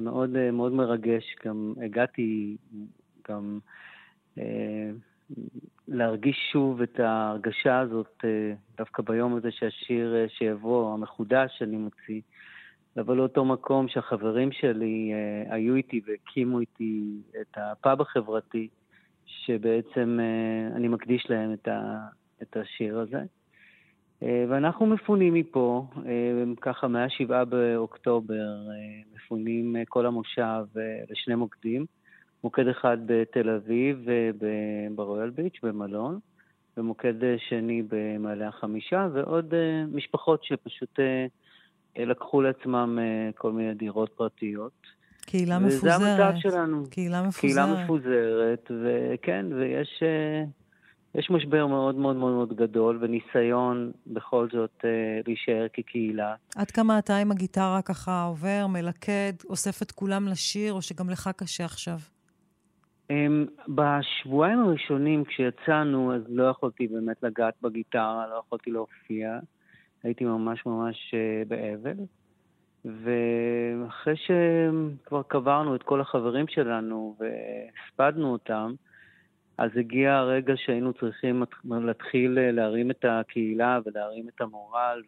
מאוד, מאוד מרגש. גם הגעתי גם להרגיש שוב את ההרגשה הזאת, דווקא ביום הזה שהשיר שיבוא, המחודש שאני מוציא, לבוא לאותו מקום שהחברים שלי אה, היו איתי והקימו איתי את הפאב החברתי, שבעצם אה, אני מקדיש להם את, ה, את השיר הזה. אה, ואנחנו מפונים מפה, אה, ככה מה-7 באוקטובר, אה, מפונים אה, כל המושב אה, לשני מוקדים. מוקד אחד בתל אביב, אה, ברויאל ביץ', במלון, ומוקד אה, שני במעלה החמישה, ועוד אה, משפחות שפשוט... אה, לקחו לעצמם כל מיני דירות פרטיות. קהילה מפוזרת. וזה המצב שלנו. קהילה מפוזרת. קהילה מפוזרת, וכן, ויש יש משבר מאוד מאוד מאוד מאוד גדול, וניסיון בכל זאת להישאר כקהילה. עד כמה אתה עם הגיטרה ככה עובר, מלכד, אוסף את כולם לשיר, או שגם לך קשה עכשיו? בשבועיים הראשונים כשיצאנו, אז לא יכולתי באמת לגעת בגיטרה, לא יכולתי להופיע. הייתי ממש ממש באבל. ואחרי שכבר קברנו את כל החברים שלנו והספדנו אותם, אז הגיע הרגע שהיינו צריכים להתחיל להרים את הקהילה ולהרים את המורל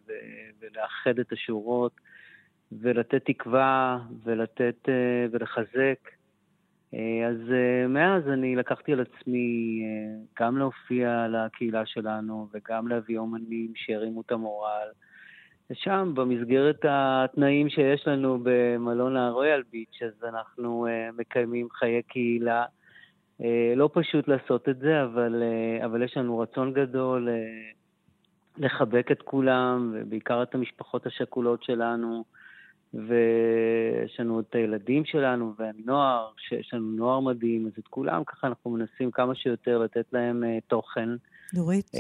ולאחד את השורות ולתת תקווה ולתת ולחזק. אז מאז אני לקחתי על עצמי גם להופיע לקהילה שלנו וגם להביא אומנים שירימו את המורל. ושם, במסגרת התנאים שיש לנו במלון הרויאל ביץ', אז אנחנו מקיימים חיי קהילה. לא פשוט לעשות את זה, אבל, אבל יש לנו רצון גדול לחבק את כולם, ובעיקר את המשפחות השכולות שלנו. ויש לנו את הילדים שלנו והנוער, שיש לנו נוער מדהים, אז את כולם ככה אנחנו מנסים כמה שיותר לתת להם uh, תוכן דורית?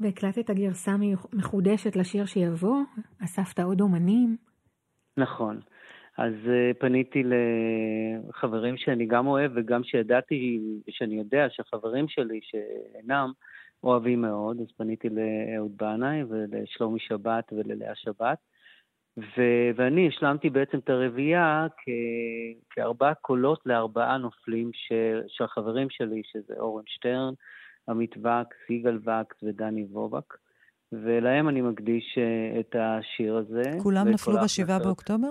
והקלטת גרסה מחודשת לשיר שיבוא, אספת עוד אומנים. נכון. אז uh, פניתי לחברים שאני גם אוהב וגם שידעתי, שאני יודע שהחברים שלי שאינם אוהבים מאוד, אז פניתי לאהוד בנאי ולשלומי שבת וללאה שבת. ו- ואני השלמתי בעצם את הרביעייה כ- כארבעה קולות לארבעה נופלים של, של החברים שלי, שזה אורן שטרן, עמית וקס, יגאל וקס ודני וובק, ולהם אני מקדיש אה, את השיר הזה. כולם נפלו בשבעה באוקטובר?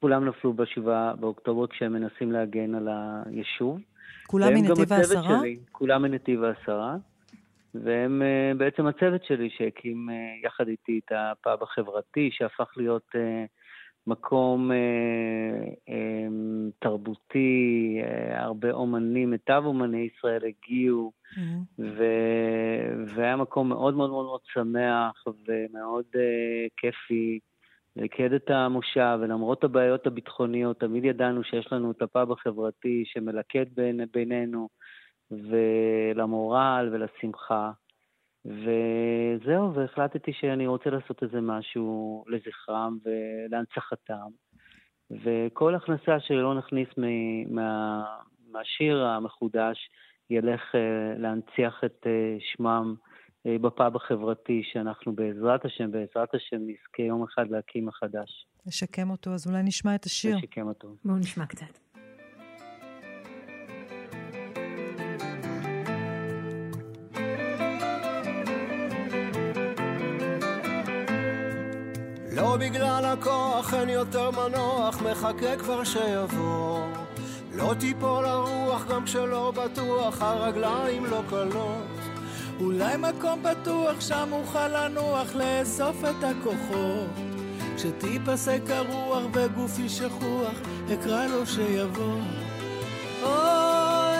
כולם נפלו בשבעה באוקטובר כשהם מנסים להגן על היישוב. כולם מנתיב העשרה? כולם מנתיב העשרה. והם uh, בעצם הצוות שלי שהקים uh, יחד איתי את הפאב החברתי, שהפך להיות uh, מקום תרבותי, הרבה אומנים, מיטב אומני ישראל הגיעו, mm-hmm. ו- והיה מקום מאוד מאוד מאוד מאוד שמח ומאוד כיפי. ליקד את המושב, ולמרות הבעיות הביטחוניות, תמיד ידענו שיש לנו את הפאב החברתי שמלכד בין, בינינו, ולמורל ולשמחה. וזהו, והחלטתי שאני רוצה לעשות איזה משהו לזכרם ולהנצחתם. וכל הכנסה שלא נכניס מה, מהשיר המחודש ילך uh, להנציח את uh, שמם uh, בפאב החברתי, שאנחנו בעזרת השם, בעזרת השם, נזכה יום אחד להקים מחדש. לשקם אותו, אז אולי נשמע את השיר. לשקם אותו. בואו נשמע קצת. לא בגלל הכוח אין יותר מנוח, מחכה כבר שיבוא. לא תיפול הרוח גם כשלא בטוח, הרגליים לא קלות. אולי מקום בטוח שם אוכל לנוח, לאסוף את הכוחות. כשתיפסק הרוח וגופי שכוח, אקרא לו שיבוא. או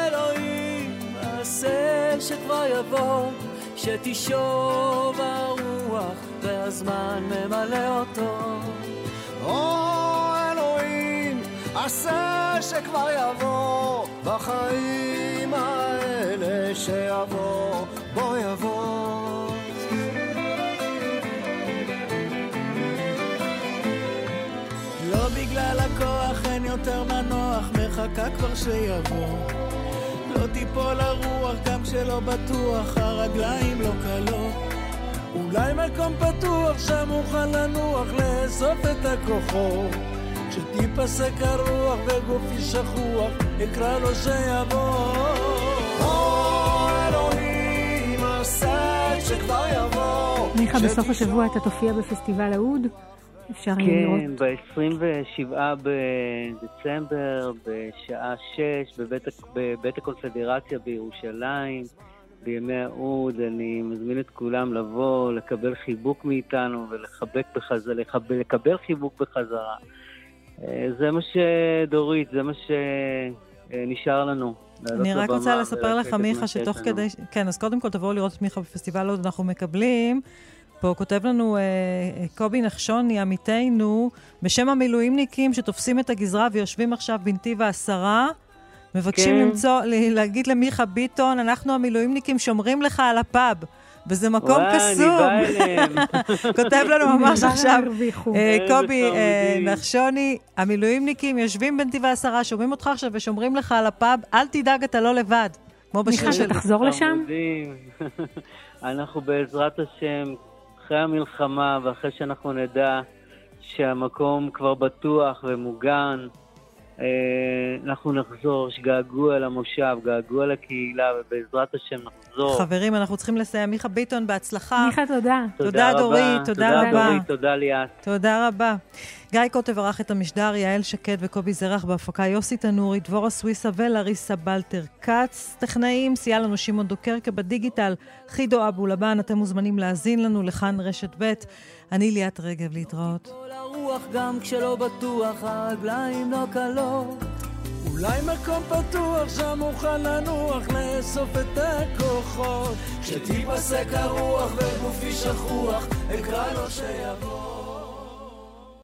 אלוהים, עשה שכבר יבוא, שתשוב הרוח. והזמן ממלא אותו. או אלוהים, עשה שכבר יבוא בחיים האלה שיבוא, בוא יבוא. לא בגלל הכוח אין יותר מנוח, מחכה כבר שיבוא. לא תיפול הרוח גם כשלא בטוח, הרגליים לא קלות. אולי מקום פתוח שם אוכל לנוח, לאסוף את הכוחות. כשתיפסק הרוח וגופי שכוח, אקרא לו שיבוא. או אלוהים, עשה שכבר יבוא. מיכה, בסוף השבוע אתה תופיע בפסטיבל אהוד? אפשר כן, לראות. כן, ב-27 בדצמבר, בשעה 6, בבית, בבית הקונפדרציה בירושלים. בימי האוד, אני מזמין את כולם לבוא, לקבל חיבוק מאיתנו ולחבק בחזרה, לחב... לקבל חיבוק בחזרה. אה, זה מה שדורית, זה מה שנשאר לנו. אני רק רוצה לספר לך, מיכה, שתוך כדי... כן, אז קודם כל תבואו לראות את מיכה בפסטיבל עוד, אנחנו מקבלים. פה כותב לנו אה, קובי נחשוני, עמיתנו, בשם המילואימניקים שתופסים את הגזרה ויושבים עכשיו בנתיב העשרה. מבקשים כן. למצוא, להגיד למיכה ביטון, אנחנו המילואימניקים שומרים לך על הפאב. וזה מקום קסום. כותב לנו ממש עכשיו, אה, קובי אה, נחשוני, המילואימניקים יושבים בנתיב העשרה, שומעים אותך עכשיו ושומרים לך על הפאב, אל תדאג, אתה לא לבד. כמו בשיר של... מיכה, תחזור לשם? אנחנו בעזרת השם, אחרי המלחמה ואחרי שאנחנו נדע שהמקום כבר בטוח ומוגן, אה, אנחנו נחזור, יש געגוע למושב, געגוע לקהילה, ובעזרת השם נחזור. חברים, אנחנו צריכים לסיים. מיכה ביטון, בהצלחה. מיכה, תודה. תודה, דורית, תודה רבה. תודה, דורית, תודה ליאת. תודה רבה. גיא קוטב ערך את המשדר, יעל שקד וקובי זרח בהפקה, יוסי תנורי, דבורה סוויסה ולריסה בלטר כץ. טכנאים, סייע לנו שמעון דוקרקה בדיגיטל, חידו אבו לבן, אתם מוזמנים להאזין לנו לכאן רשת ב'. אני ליאת רגב, להתראות. לא. אולי מקום פתוח שם אוכל לנוח, לאסוף את הכוחות. כשתיפסק הרוח וגופי שכוח, אקרא לו שיבוא.